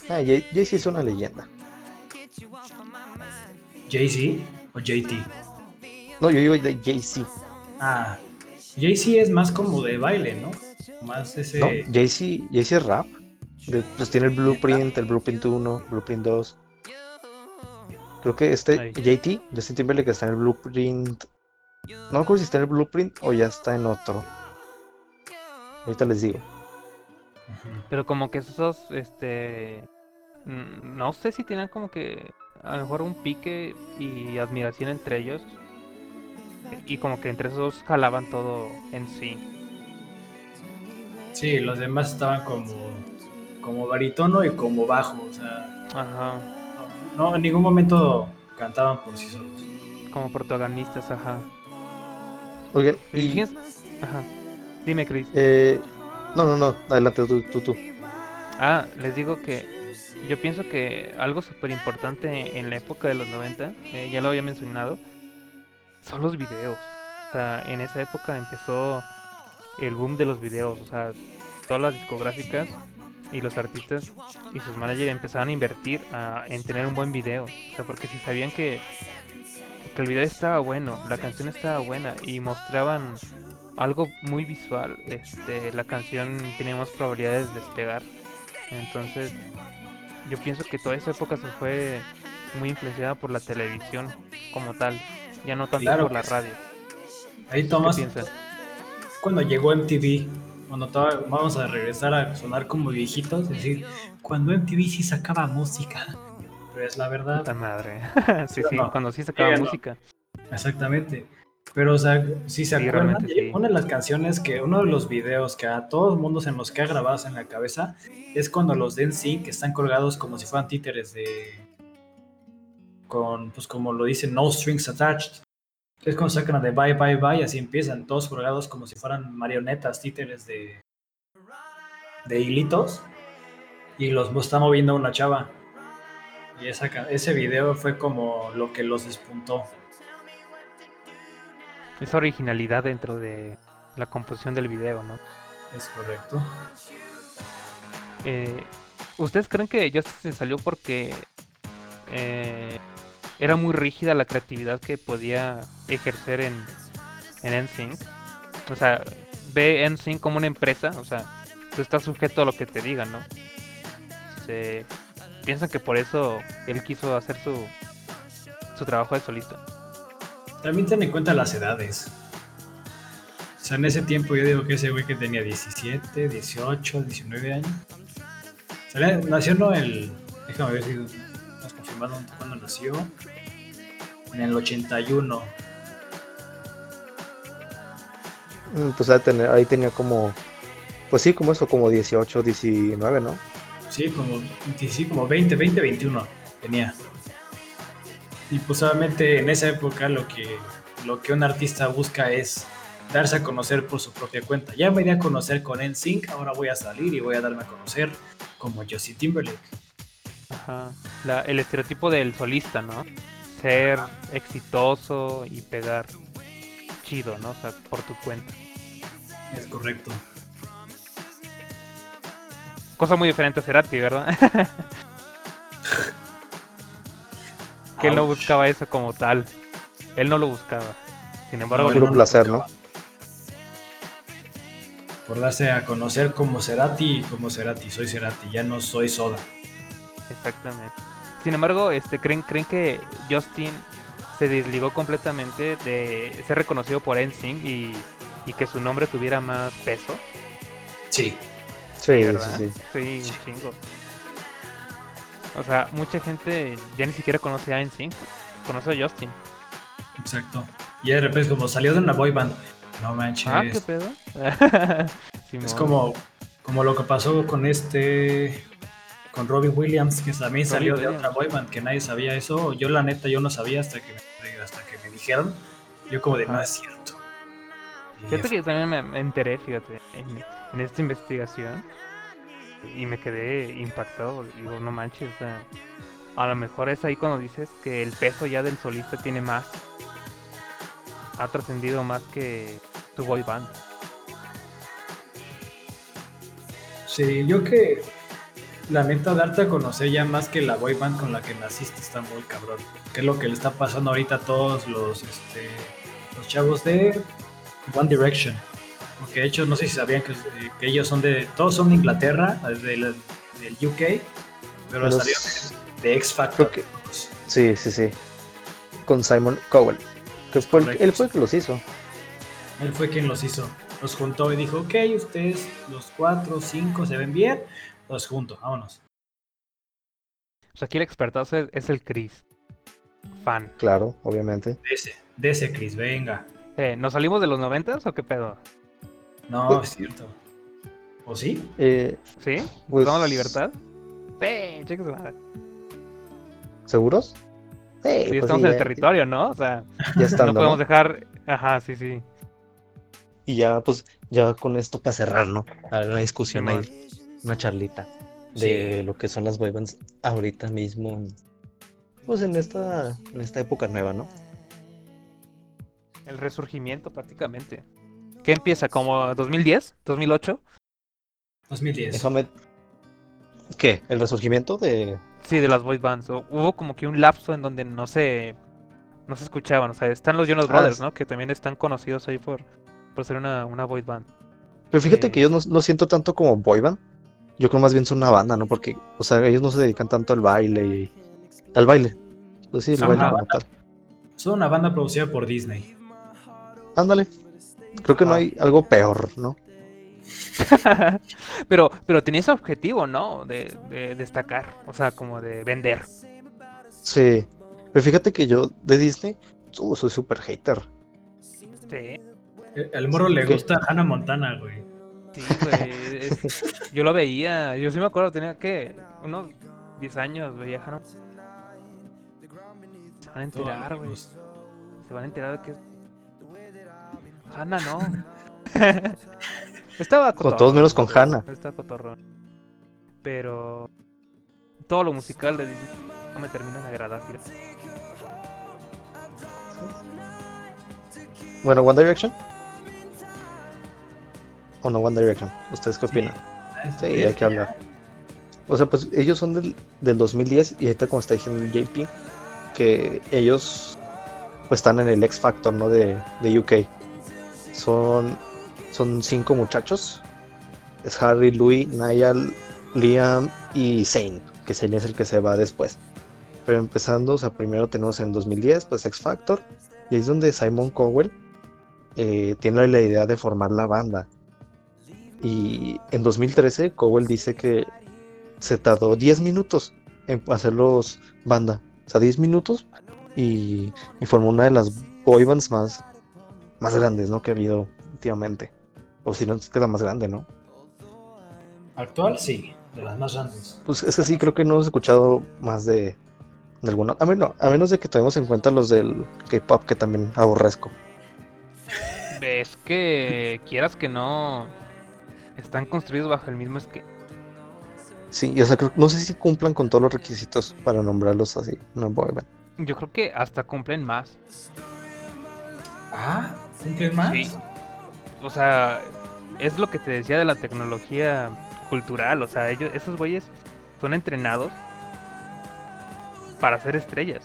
Ah, Jay- Jay-Z es una leyenda. ¿Jay-Z o JT? No, yo digo de Jay-Z. Ah, Jay-Z es más como de baile, ¿no? Más ese. No, Jay-Z Jay-Z es rap. De- pues tiene el Blueprint, el Blueprint 1, Blueprint 2. Creo que este Ahí. JT, Justin Timberlake está en el Blueprint. No me acuerdo si está en el Blueprint o ya está en otro. Ahorita les digo. Pero como que esos este, mm, no sé si tenían como que a lo mejor un pique y admiración entre ellos. Y como que entre esos dos jalaban todo en sí. Sí, los demás estaban como, como baritono y como bajo. O sea, Ajá. no, en ningún momento cantaban por sí solos. como protagonistas, ajá. Oigan, Y Ajá. Dime, Chris. eh, no, no, no, adelante tú, tú, tú. Ah, les digo que yo pienso que algo súper importante en la época de los 90, eh, ya lo había mencionado, son los videos. O sea, en esa época empezó el boom de los videos. O sea, todas las discográficas y los artistas y sus managers empezaron a invertir en tener un buen video. O sea, porque si sabían que, que el video estaba bueno, la canción estaba buena y mostraban algo muy visual, este, la canción tenía más probabilidades de despegar. Entonces, yo pienso que toda esa época se fue muy influenciada por la televisión como tal, ya no tanto Claro por la que radio. Ahí ¿Qué Tomás, cuando llegó MTV, cuando estaba- vamos a regresar a sonar como viejitos, es decir, cuando MTV sí sacaba música. Pero es la verdad. Puta madre. sí, ¿Sí no? cuando sí sacaba Sí o no? música. Exactamente. Pero, o sea, si se Sí, acuerdan, sí. una de las canciones que, uno de los videos que a todo el mundo se nos queda grabados en la cabeza es cuando los de NSYNC están colgados como si fueran títeres de. Con, pues como lo dicen, no strings attached. Es cuando sacan de bye, bye, bye, así empiezan, todos colgados como si fueran marionetas, títeres de. de hilitos. Y los está moviendo una chava. Y esa, ese video fue como lo que los despuntó. Esa originalidad dentro de la composición del video, ¿no? Es correcto. Eh, ¿Ustedes creen que Justice se salió porque eh, era muy rígida la creatividad que podía ejercer en, en NSYNC? O sea, ve NSYNC como una empresa, o sea, tú estás sujeto a lo que te digan, ¿no? Se, piensan que por eso él quiso hacer su, su trabajo de solista. También ten en cuenta las edades. O sea, en ese tiempo yo digo que ese güey que tenía 17, 18, 19 años. Nació no el. Déjame ver si nos confirmaron nació. En el 81. Mm, Pues ahí tenía, ahí tenía como, pues sí, como eso, como 18, 19, ¿no? Sí, como, sí, como 20, 20, 21 tenía. Y pues obviamente en esa época lo que, lo que un artista busca es darse a conocer por su propia cuenta. Ya me di a conocer con NSYNC, ahora voy a salir y voy a darme a conocer como Justin Timberlake. Ajá. La- el estereotipo del solista, ¿no? Ser exitoso y pegar chido, ¿no? O sea, por tu cuenta. Es correcto. Cosa muy diferente a Cerati, ¿verdad? que él no buscaba eso como tal. Él no lo buscaba. Sin embargo, No, no lo placer, ¿no? Por darse a conocer como Cerati y como Cerati, soy Cerati, ya no soy Soda. Exactamente. Sin embargo, este, ¿creen, ¿creen que Justin se desligó completamente de ser reconocido por NSYNC y, y que su nombre tuviera más peso? Sí, Sí, sí, ¿verdad? sí. Sí, un chingo. O sea, mucha gente ya ni siquiera conoce a NSYNC, conoce a Justin. exacto. Y de repente como salió de una boy band. No manches. Ah, ¿qué pedo? Es como, como lo que pasó con este, con Robbie Williams, que también salió de Williams. otra boyband, que nadie sabía eso. Yo la neta, yo no sabía hasta que me, hasta que me dijeron. Yo como de, no Ajá. es cierto. Y Fíjate que también me- me enteré, fíjate, en, en esta investigación y me quedé impactado. Digo, no manches, o sea, a lo mejor es ahí cuando dices que el peso ya del solista tiene más, ha trascendido más que tu boy band. Sí, yo que la neta darte a conocer ya más que la boy band con la que naciste está muy cabrón. Que es lo que le está pasando ahorita a todos los, este, los chavos de One Direction. Porque de hecho no sé si sabían que, que ellos son de, todos son de Inglaterra, del, del UK, pero Los- salieron de X Factor. Sí, sí, sí. Con Simon Cowell. Que fue el- él fue que los hizo. Él fue quien los hizo. Los juntó y dijo, ok, ustedes los cuatro, cinco se ven bien, los junto, vámonos. O sea, aquí el expertazo es, es el Chris, fan. Claro, obviamente. De ese, de ese Chris, venga. Eh, ¿Nos salimos de los noventas o qué pedo? No, es cierto. ¿O sí? Eh, ¿Sí? ¿Nos Pues- damos la libertad? Sí, chicos. ¿Seguros? Sí, Sí, pues estamos sí, en el territorio, ¿no? O sea, Ya estando, no podemos ¿no? dejar. Ajá, sí, sí. Y ya, pues, ya con esto para cerrar, ¿no? A la discusión ahí, una charlita de lo que son las boybands ahorita mismo, pues en esta, en esta época nueva, ¿no? El resurgimiento prácticamente. ¿Qué empieza? ¿Como 2010? ¿2008? 2010. Déjame... ¿Qué? ¿El resurgimiento de...? Sí, de las boy bands. O- hubo como que un lapso en donde no se no se escuchaban. O sea, están los Jonas Ah, Brothers. ¿no? Que también están conocidos ahí por, por ser una, una boy band. Pero fíjate Eh. que yo no, no siento tanto como boyband. Yo creo más bien son una banda, ¿no? Porque, o sea, ellos no se dedican tanto al baile y... Al baile. Pues sí, el Son baile una como tal. Son una banda producida por Disney. Ándale. Creo que no Ah. hay algo peor, ¿no? pero, pero tenía ese objetivo, ¿no? De, de destacar. O sea, como de vender. Sí. Pero fíjate que yo de Disney uh, soy súper hater. Sí, El, el morro le gusta Hannah Montana, güey. Sí, güey. es- yo lo veía. Yo sí me acuerdo, tenía que unos 10 años, veía Hannah. Se van a enterar, güey. Se van a enterar de que. Hanna, no. Estaba Con todos menos con Hannah. Estaba cotorrón. Pero. Todo lo musical de Disney no me termina de agradar. fíjate. Bueno, One Direction. ¿O no One Direction? ¿Ustedes qué opinan? Sí, hay que hablar. O sea, pues ellos son del, del 2010 y ahorita como está diciendo JP, que ellos pues están en el X Factor, ¿no? De, de UK. Son, son cinco muchachos. Es Harry, Louis, Niall, Liam y Zane, que Zane es el que se va después. Pero empezando, o sea, primero tenemos en 2010, pues X Factor, y ahí es donde Simon Cowell eh, tiene la idea de formar la banda. Y en 2013 Cowell dice que se tardó 10 minutos en hacerlos banda. O sea, 10 minutos y, y formó una de las boy bands más, más grandes, ¿no? Que ha habido últimamente. O si no, es que la más grande, ¿no? Actual, sí, de las más grandes. Pues es que sí, creo que no hemos escuchado más de, de alguna. A menos, a menos de que tomemos en cuenta los del K-pop, que también aborrezco. Es que quieras que no. Están construidos bajo el mismo esquema. Sí, y, o sea, creo- no sé si cumplan con todos los requisitos para nombrarlos así, una boy band. Yo creo que hasta cumplen más. Ah, ¿cumplen más? Sí. O sea, es lo que te decía de la tecnología cultural. O sea, ellos, esos güeyes son entrenados para ser estrellas.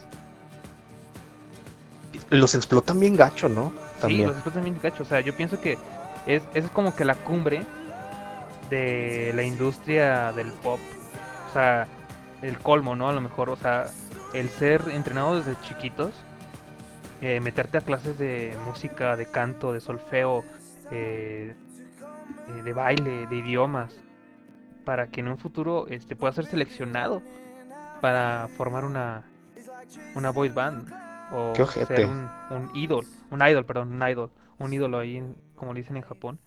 Los explotan bien gacho, ¿no? Sí, También. los explotan bien gacho. O sea, yo pienso que es, es como que la cumbre de la industria del pop. O sea, el colmo, ¿no? A lo mejor, o sea, el ser entrenado desde chiquitos, eh, meterte a clases de música, de canto, de solfeo, eh, eh, de baile, de idiomas, para que en un futuro este, pueda ser seleccionado para formar una, una boy band o ser un, un idol, un idol, perdón, un idol, un ídolo ahí, en- como le dicen en Japón.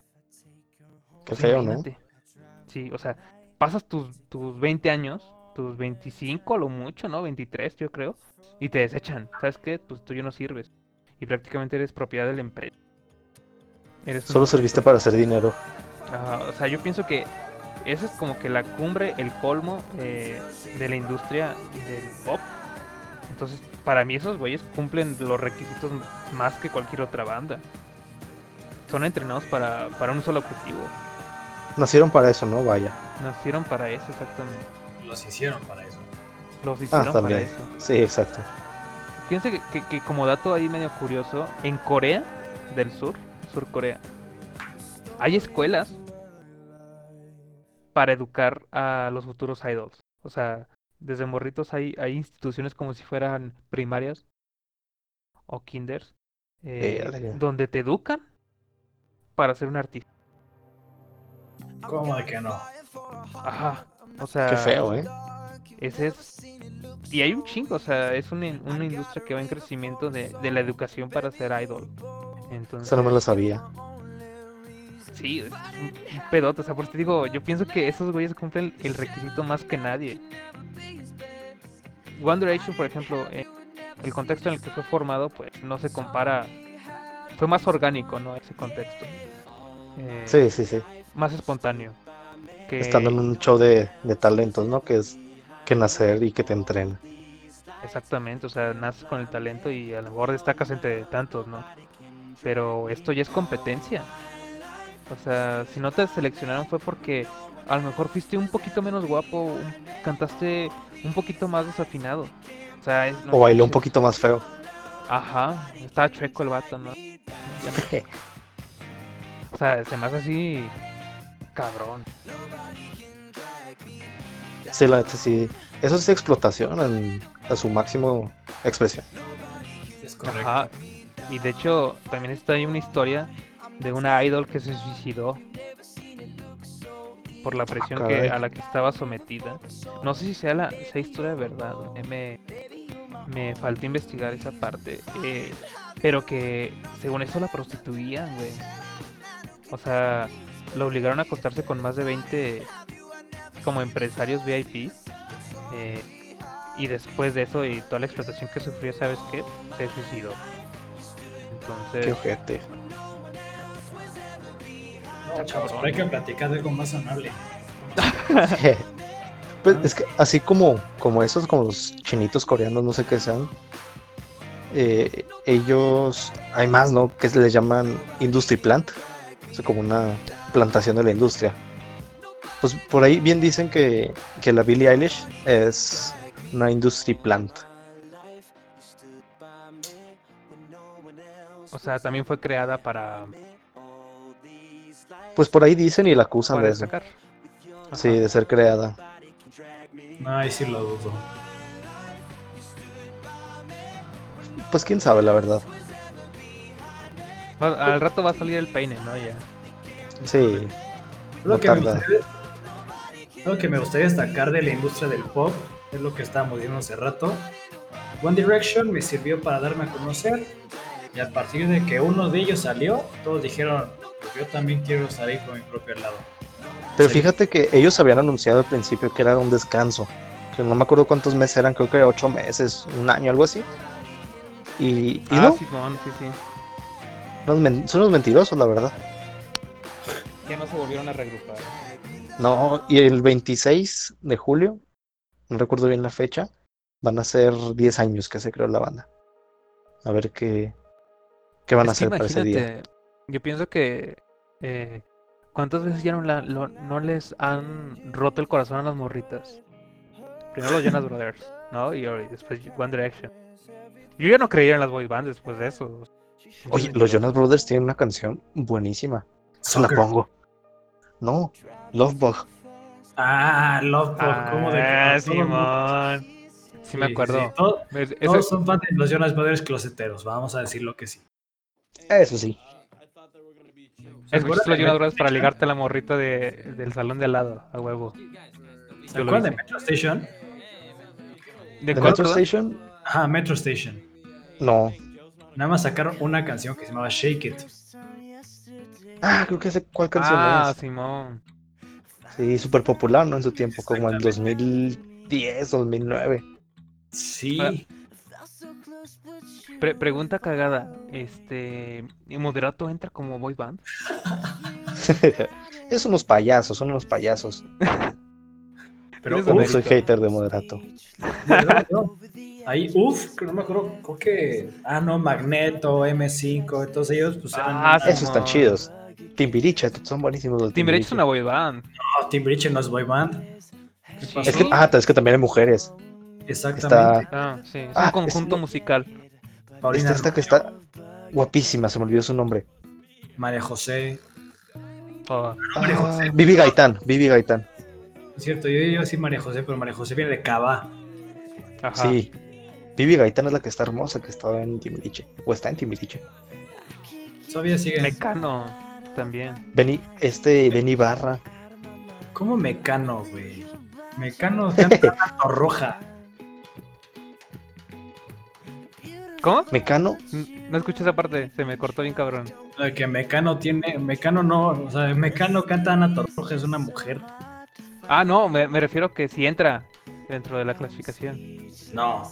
Qué Pues feo, ¿no? Sí, o sea, pasas tus, tus 20 años, tus 25 a lo mucho, ¿no? 23 yo creo, y te desechan. ¿Sabes qué? Pues tú ya no sirves. Y prácticamente eres propiedad de la empresa. Eres Solo serviste para hacer dinero. O sea, yo pienso que esa es como que la cumbre, el colmo eh, de la industria del pop. Entonces, para mí esos güeyes cumplen los requisitos más que cualquier otra banda. Son entrenados para, para un solo objetivo. Nacieron para eso, ¿no? Vaya. Nacieron para eso exactamente. Los hicieron para eso. Los hicieron para Ah, también. eso. Sí, exacto. Fíjense que, que- que como dato ahí medio curioso, en Corea del Sur, Sur Corea, hay escuelas para educar a los futuros idols. O sea, desde morritos hay, hay instituciones como si fueran primarias o kinders, eh, donde te educan para ser un artista. ¿Cómo de que no? Ajá. O sea, Qué feo, ¿eh? Ese es. Y hay un chingo, o sea, es una, una industria que va en crecimiento de, de la educación para ser idol. Entonces, Eso no me lo sabía. sí, es un, pedote, o sea, por eso te digo, yo pienso que esos güeyes cumplen el requisito más que nadie. One Direction, por ejemplo, eh, el contexto en el que fue formado, pues no se compara. Fue más orgánico, ¿no? Ese contexto. Eh, Sí, sí, sí. Más espontáneo. Que, Estando en un show de, de talentos, ¿no? Que es que nacer y que te entrena. Exactamente, o sea, naces con el talento y a lo mejor destacas entre tantos, ¿no? Pero esto ya es competencia. O sea, si no te seleccionaron fue porque a lo mejor fuiste un poquito menos guapo, un- cantaste un poquito más desafinado. O sea, es- no O bailó un poquito más feo. Ajá, estaba chueco el vato, ¿no? O sea, se me hace así cabrón. Sí, la neta sí. Eso es explotación en, a su máximo expresión. Es correcto. Ajá. Y de hecho, también está ahí una historia de una idol que se suicidó por la presión que, a la que estaba sometida. No sé si sea la sea historia de verdad. eh, Me, me faltó investigar esa parte. eh, pero que según eso la prostituían, güey. O sea, lo obligaron a acostarse con más de 20 como empresarios VIP. eh, y después de eso y toda la explotación que sufrió, ¿sabes qué? Se suicidó. Entonces, Qué ojete. No, chavos, pero hay que platicar de algo más amable. Pues es que así como, como esos, como los chinitos coreanos, no sé qué sean, eh, ellos, hay más, ¿no? Que se les llaman industry plant, o sea, como una plantación de la industria. Pues por ahí bien dicen que, que la Billie Eilish es una industry plant. o sea, también fue creada para, Pues por ahí dicen y la acusan para de eso. Sí, de ser creada. No, ahí sí lo dudo. Pues quién sabe, la verdad. Al rato va a salir el peine, ¿no? Ya. Sí, Lo No que, me tarda. gustaría, lo que me gustaría destacar de la industria del pop es lo que estábamos viendo hace rato. One Direction me sirvió para darme a conocer y a partir de que uno de ellos salió, todos dijeron, "Pues yo también quiero salir por mi propio lado. Pero Sí. fíjate que ellos habían anunciado al principio que era un descanso. Que no me acuerdo cuántos meses eran, creo que ocho meses, un año, algo así. Y, y ah, no, sí, sí. son unos mentirosos, la verdad. Ya no se volvieron a reagrupar. No, y el 26 de julio, no recuerdo bien la fecha, van a ser 10 años que se creó la banda. A ver qué, qué van a Es hacer para ese día. Yo pienso que. eh, ¿Cuántas veces ya no, la- lo- no les han roto el corazón a las morritas? Primero los Jonas Brothers, ¿no? Y y después One Direction. Yo ya no creía en las boy bands después de eso. Oye, los Jonas Brothers tienen una canción buenísima. Se la pongo. No, Lovebug. Ah, Love Pop, ¿cómo de Ah, Simón. Sí, me acuerdo. sí, todo- Es- ese- Todos son fans de los Jonas Brothers closeteros, vamos a decirlo que sí. Eso sí. Acuerdas los Jonas Brothers para ligarte a la morrita de, del salón de al lado, a huevo. ¿Se acuerdan de. Metro Station? ¿De ¿De Metro? Station? Ajá, Metro Station. No. Nada más sacaron una canción que se llamaba Shake It. Ah, creo que sé cuál canción Ah, es. Simón. Sí, súper popular, ¿no? En su tiempo, como en Exactamente. 2010, 2009. Sí. Ah. Pre- pregunta cagada. Este. ¿y ¿Moderato entra como boy band? es unos payasos, son unos payasos. Pero Moderato. soy hater de moderato. No. Ahí, uff, que no me acuerdo, creo que. Ah, no, Magneto, M5, todos ellos, pues eran. Ah, Esos están chidos. Timbiriche, son buenísimos los Timbiriche es una boy band. No, Timbiriche no es boy band. ¿Qué Sí. Es que, ah, es que también hay mujeres. Exactamente. Ah, sí. Es Ah, un conjunto es- musical. Paulina Esta, esta que está guapísima, se me olvidó su nombre. María José. Oh, María Ah, José. Vivi Gaitán, Vivi Gaitán. Es cierto, yo iba a decir María José, pero María José viene de Cava. ajá. Sí. Vivi Gaitán es la que está hermosa, que estaba en Timbiriche. O está en Timbiriche. Todavía sigue. Mecano también. Beni, este, Beni Barra. ¿Cómo Mecano, güey? Mecano canta roja. ¿Cómo? Mecano, No escuché esa parte, se me cortó bien cabrón. Que Mecano tiene. Mecano no. O sea, Mecano canta Ana Torroja, es una mujer. Ah, no, me, me refiero que si entra dentro de la clasificación. No.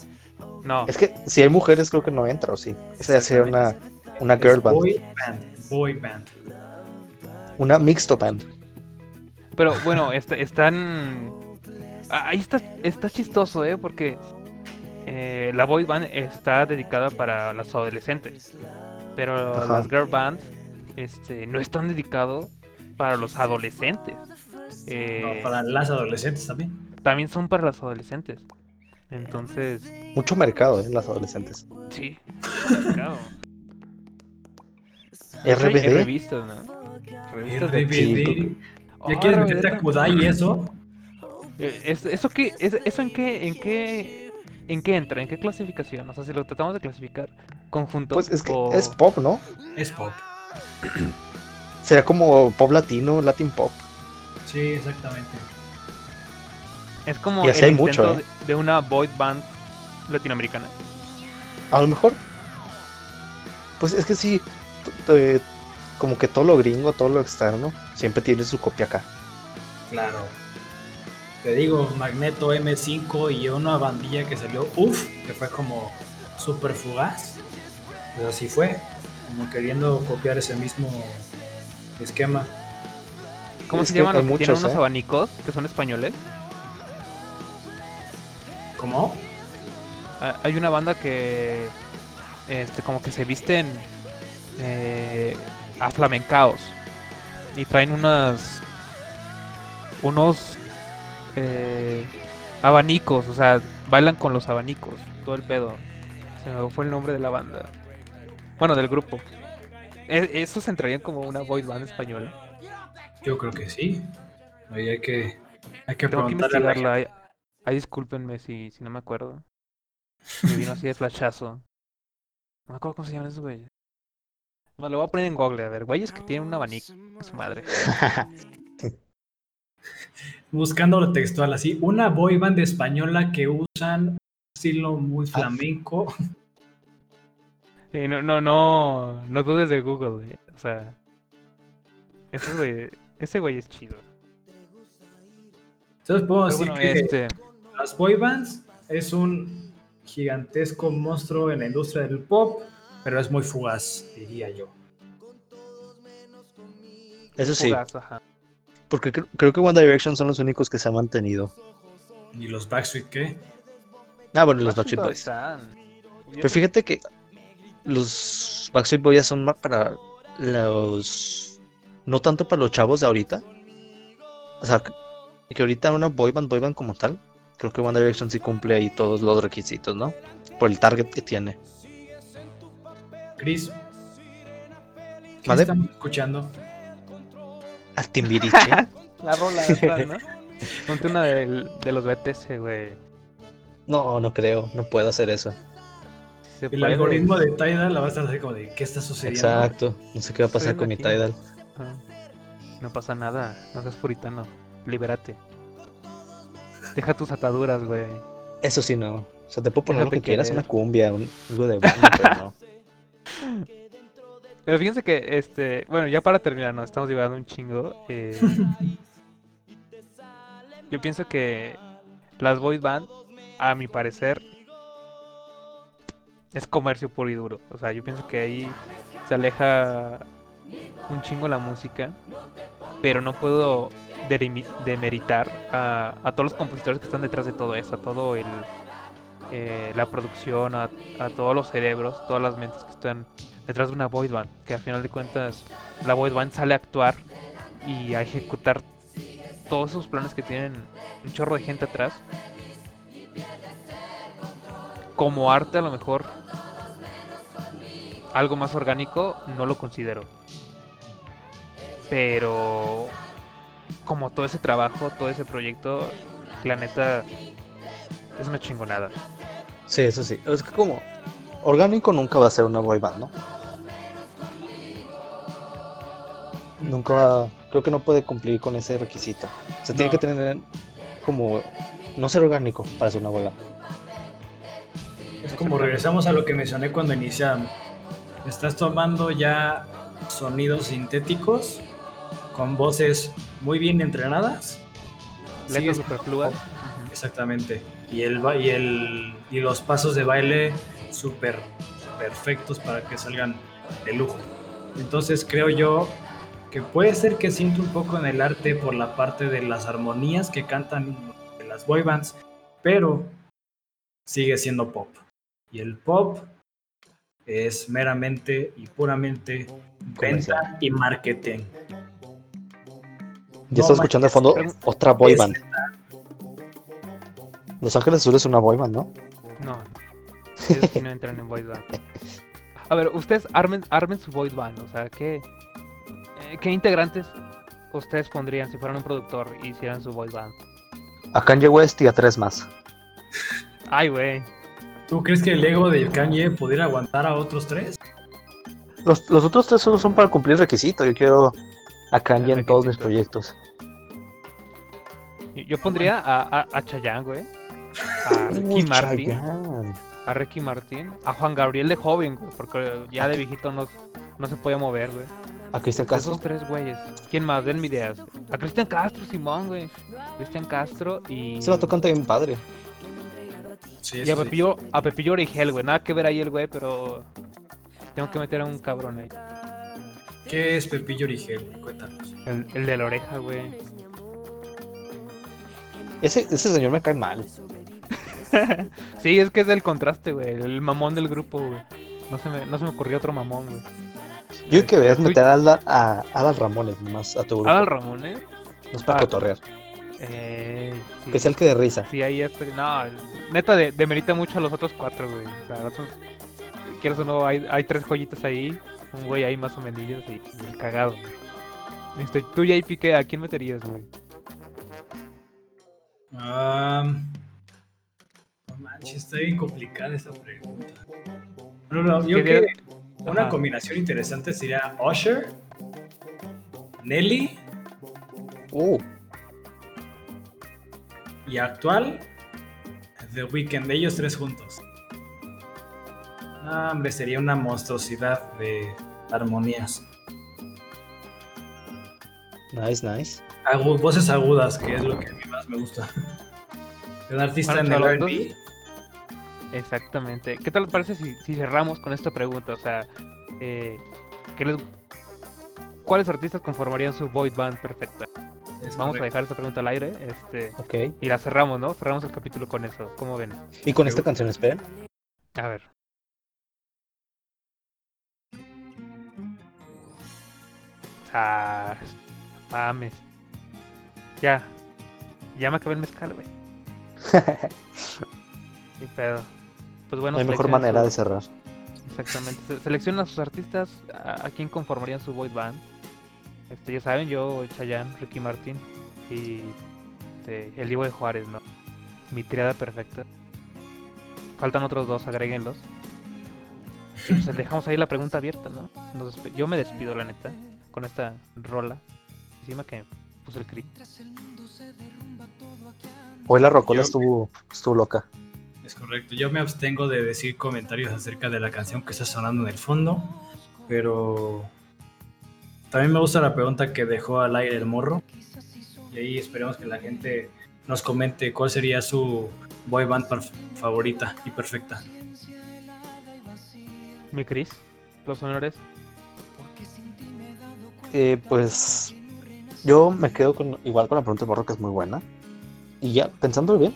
No, Es que si hay mujeres creo que no entra, ¿o sí? Esa ya sería una, una girl band, Boy band. Boy band. Una mixto band. pero bueno, est- están. ah, Ahí está, está chistoso, ¿eh? Porque eh, la boy band está dedicada para las adolescentes. Pero Ajá. las girl bands este, no están dedicados para los adolescentes. Eh, No, para las adolescentes también. También son para las adolescentes. Entonces, Mucho mercado, ¿eh? Las adolescentes. sí. claro. RBD. Revistas, ¿no? Revistas de-. Oh, ¿Ya quieres meterte a. Kudai y eso? Eh, es- ¿Eso qué? es- ¿Eso en qué, en qué, en qué entra? ¿En qué clasificación? O sea, si lo tratamos de clasificar conjunto. Pues es que o- es pop, ¿no? Es pop. Sería como pop latino, latin pop. Sí, exactamente. es como y así el hay mucho, intento ¿eh? de, una boy band latinoamericana. A lo mejor. Pues es que sí, t- como que todo lo gringo, todo lo externo, siempre tiene su copia acá. Claro. Te digo, Magneto M5 y una bandilla que salió, uff, que fue como súper fugaz. Pues así fue, como queriendo copiar ese mismo esquema. ¿Cómo Es se llaman los que tienen muchos, unos ¿eh? abanicos que son españoles? ¿Cómo? Ah, Hay una banda que este como que se visten eh, aflamencaos y traen unas unos eh, abanicos, o sea, bailan con los abanicos, todo el pedo. Se me fue el nombre de la banda. Bueno, del grupo. E- ¿Esos entrarían como una boy band española? Yo creo que sí. Ahí hay que, hay que Tengo que a investigarla. Ay, ay, discúlpenme si, si no me acuerdo. Me vino así de flashazo. No me acuerdo cómo se llaman esos güeyes. No, lo voy a poner en Google, a ver. Güeyes que tienen un abanico. a Su madre. Buscando lo textual así, una boy band española que usan un estilo muy Ah. flamenco. Sí, no, no, no, no dudes de Google, güey. O sea, ese güey, ese güey es chido. Entonces puedo Pero decir bueno, que este, las boy bands es un gigantesco monstruo en la industria del pop, pero es muy fugaz, diría yo. Eso sí, fugaz, ajá. porque cre- creo que One Direction son los únicos que se han mantenido. ¿Y los Backstreet qué? Ah, bueno, los Backstreet Boys. están. Pero fíjate que los Backstreet Boys son más para los... No tanto para los chavos de ahorita. O sea, que ahorita una boy band, boy band como tal, creo que One Direction sí cumple ahí todos los requisitos, ¿no? Por el target que tiene. Chris. ¿Qué estamos escuchando? Al Timbiriche. La rola esa, ¿no? Ponte una del- de, los BTS, güey. no, no creo, no puedo hacer eso. El puede. algoritmo de Tidal la va a estar así como de ¿qué está sucediendo? Exacto, no sé qué va a pasar con mi. Tidal. Ajá. No pasa nada, no seas puritano. Libérate. Deja tus ataduras, güey. Eso sí, no. O sea, te puedo poner lo Déjate que quieras, querer. una cumbia, un- algo de banda, pero no. Pero fíjense que, este, bueno, ya para terminar, nos estamos llevando un chingo. eh, yo pienso que las boy band, a mi parecer, es comercio puro y duro. O sea, yo pienso que ahí se aleja un chingo la música, pero no puedo demeritar a, a todos los compositores que están detrás de todo eso, a todo el eh, la producción, a, todos los cerebros, todas las mentes que están detrás de una band, que al final de cuentas la boy band sale a actuar y a ejecutar todos esos planes que tienen un chorro de gente atrás. Como arte a lo mejor algo más orgánico no lo considero. Pero como todo ese trabajo, todo ese proyecto, la neta es una chingonada. Sí, eso sí. Es que como orgánico nunca va a ser una boy band, ¿no? Nunca va, creo que no puede cumplir con ese requisito. O sea, tiene que tener como no ser orgánico para ser una boy band. Es como regresamos a lo que mencioné cuando iniciamos. Estás tomando ya sonidos sintéticos con voces muy bien entrenadas. Letras superfluas. Exactamente. Y, el, y, el, y los pasos de baile súper perfectos para que salgan de lujo. Entonces creo yo que puede ser que siento un poco en el arte por la parte de las armonías que cantan de las boy bands, pero sigue siendo pop. Y el pop es meramente y puramente Comercial. venta y marketing. Ya está escuchando de fondo otra boy band. Los Ángeles Azules es una boy band, ¿no? No. Esos sí no entran en voice band. A ver, ustedes armen, armen su voice band. O sea, ¿qué, eh, ¿qué integrantes ustedes pondrían si fueran un productor y hicieran su voice band? A Kanye West y a tres más. Ay, güey. ¿Tú crees que el ego de Kanye pudiera aguantar a otros tres? Los, los otros tres solo son para cumplir requisito. Yo quiero a Kanye en todos mis proyectos. Yo- Yo pondría a, a, a Chayanne, güey. A Ricky Martin. A Ricky Martin. A Juan Gabriel de joven, güey. Porque ya de viejito no, no se podía mover, güey. A Cristian Castro. Esos tres güeyes. ¿Quién más? Denme ideas. A Cristian Castro, Simón, güey. Cristian Castro y. Se va tocando bien padre. Sí, Y a Pepillo, a Pepillo Origel, güey. Nada que ver ahí el güey, pero. Tengo que meter a un cabrón ahí. ¿Qué es Pepillo Origel? Cuéntanos. El, el de la oreja, güey. Ese, ese señor me cae mal. Sí, es que es del contraste, güey. El mamón del grupo, güey. No se me, no se me ocurrió otro mamón, güey. Yo que Tú- meter a, Alda- a Adal Ramones más a tu grupo. Adal Ramón, ¿eh? No es para Ah. cotorrear. Eh, sí. Que sea el que de risa. Sí, ahí es. No, neta, de, demerita mucho a los otros cuatro, güey. O sea, otros, quieres o no, hay, hay tres joyitas ahí. Un güey ahí más o menos y y cagado. güey. Este, tú, JP. ¿a quién meterías, güey? Ah, está bien complicada esta pregunta. No, no, yo ¿Qué creo que una Ajá. combinación interesante sería Usher, Nelly Uh, y actual The Weeknd, ellos tres juntos. Ah, hombre, sería una monstruosidad de armonías. nice, nice. Agu- voces agudas, que es lo que a mí más me gusta. Un artista Bueno, en el R&B. Exactamente. ¿Qué tal les parece si, si cerramos con esta pregunta? O sea, eh, ¿qué les- ¿cuáles artistas conformarían su void band perfecta? Es Vamos a dejar esta pregunta al aire este, y la cerramos, ¿no? Cerramos el capítulo con eso. ¿Cómo ven? Y con esta canción, esperen. A ver. Ah, mames. Ya. Ya me acabé el mezcal, güey. Qué pedo. Pues bueno, No hay mejor manera su- de cerrar. Exactamente. Se- Seleccionen a sus artistas, a, a quién conformarían su boy band. Este, ya saben, yo, Chayanne, Ricky Martin y este, el Diego de Juárez, ¿no? Mi triada perfecta. Faltan otros dos, agréguenlos. Y pues dejamos ahí la pregunta abierta, ¿no? Nos yo me despido, la neta, con esta rola. Encima que puse el crit. Hoy la rocola Yo- estuvo, estuvo loca. Es correcto. Yo me abstengo de decir comentarios acerca de la canción que está sonando en el fondo, pero también me gusta la pregunta que dejó al aire el morro. Y ahí esperemos que la gente nos comente cuál sería su boy band favorita y perfecta. Mi Chris, los honores. Eh, pues yo me quedo con igual con la pregunta de Morro que es muy buena. Y ya, pensándolo bien,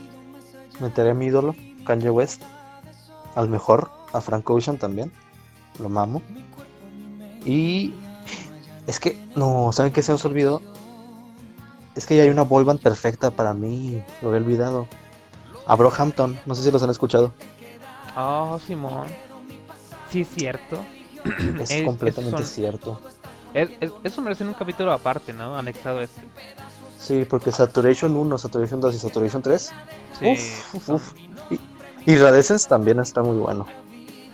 meteré a mi ídolo, Kanye West. Al mejor, a Frank Ocean también. Lo mamo. Y es que, no, ¿saben qué se nos olvidó? Es que ya hay una boy band perfecta para mí. Lo había olvidado. A Brohampton, no sé si los han escuchado. Oh, Simón. Sí, es cierto. Es Es- completamente son- cierto. Es- es- eso merece un capítulo aparte, ¿no? Anexado a este. Sí, porque Saturation 1, Saturation 2 y Saturation 3 Sí. Uf, uf, uf. Y, Radescence también está muy bueno.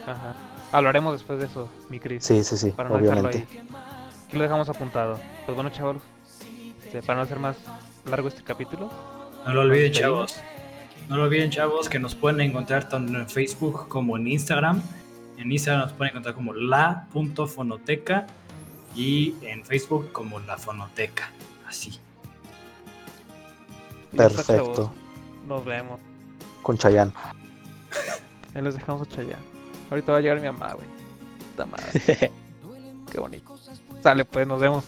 Ajá. Hablaremos después de eso, mi Chris. Sí, sí, sí, para no dejarlo obviamente. ahí. Aquí lo dejamos apuntado. Pues bueno, chavos. este, para no hacer más largo este capítulo. No lo olviden, chavos. No lo olviden, chavos, que nos pueden encontrar tanto en Facebook como en Instagram. En Instagram nos pueden encontrar como la.fonoteca y en Facebook como la fonoteca. Así. Perfecto. Nos vemos. con Chayanne. Ahí los dejamos a Chayanne. Ahorita va a llegar mi mamá, güey. Puta madre. Qué bonito. Sale, pues, nos vemos.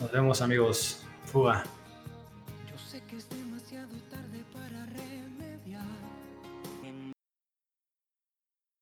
Nos vemos, amigos. Fuga.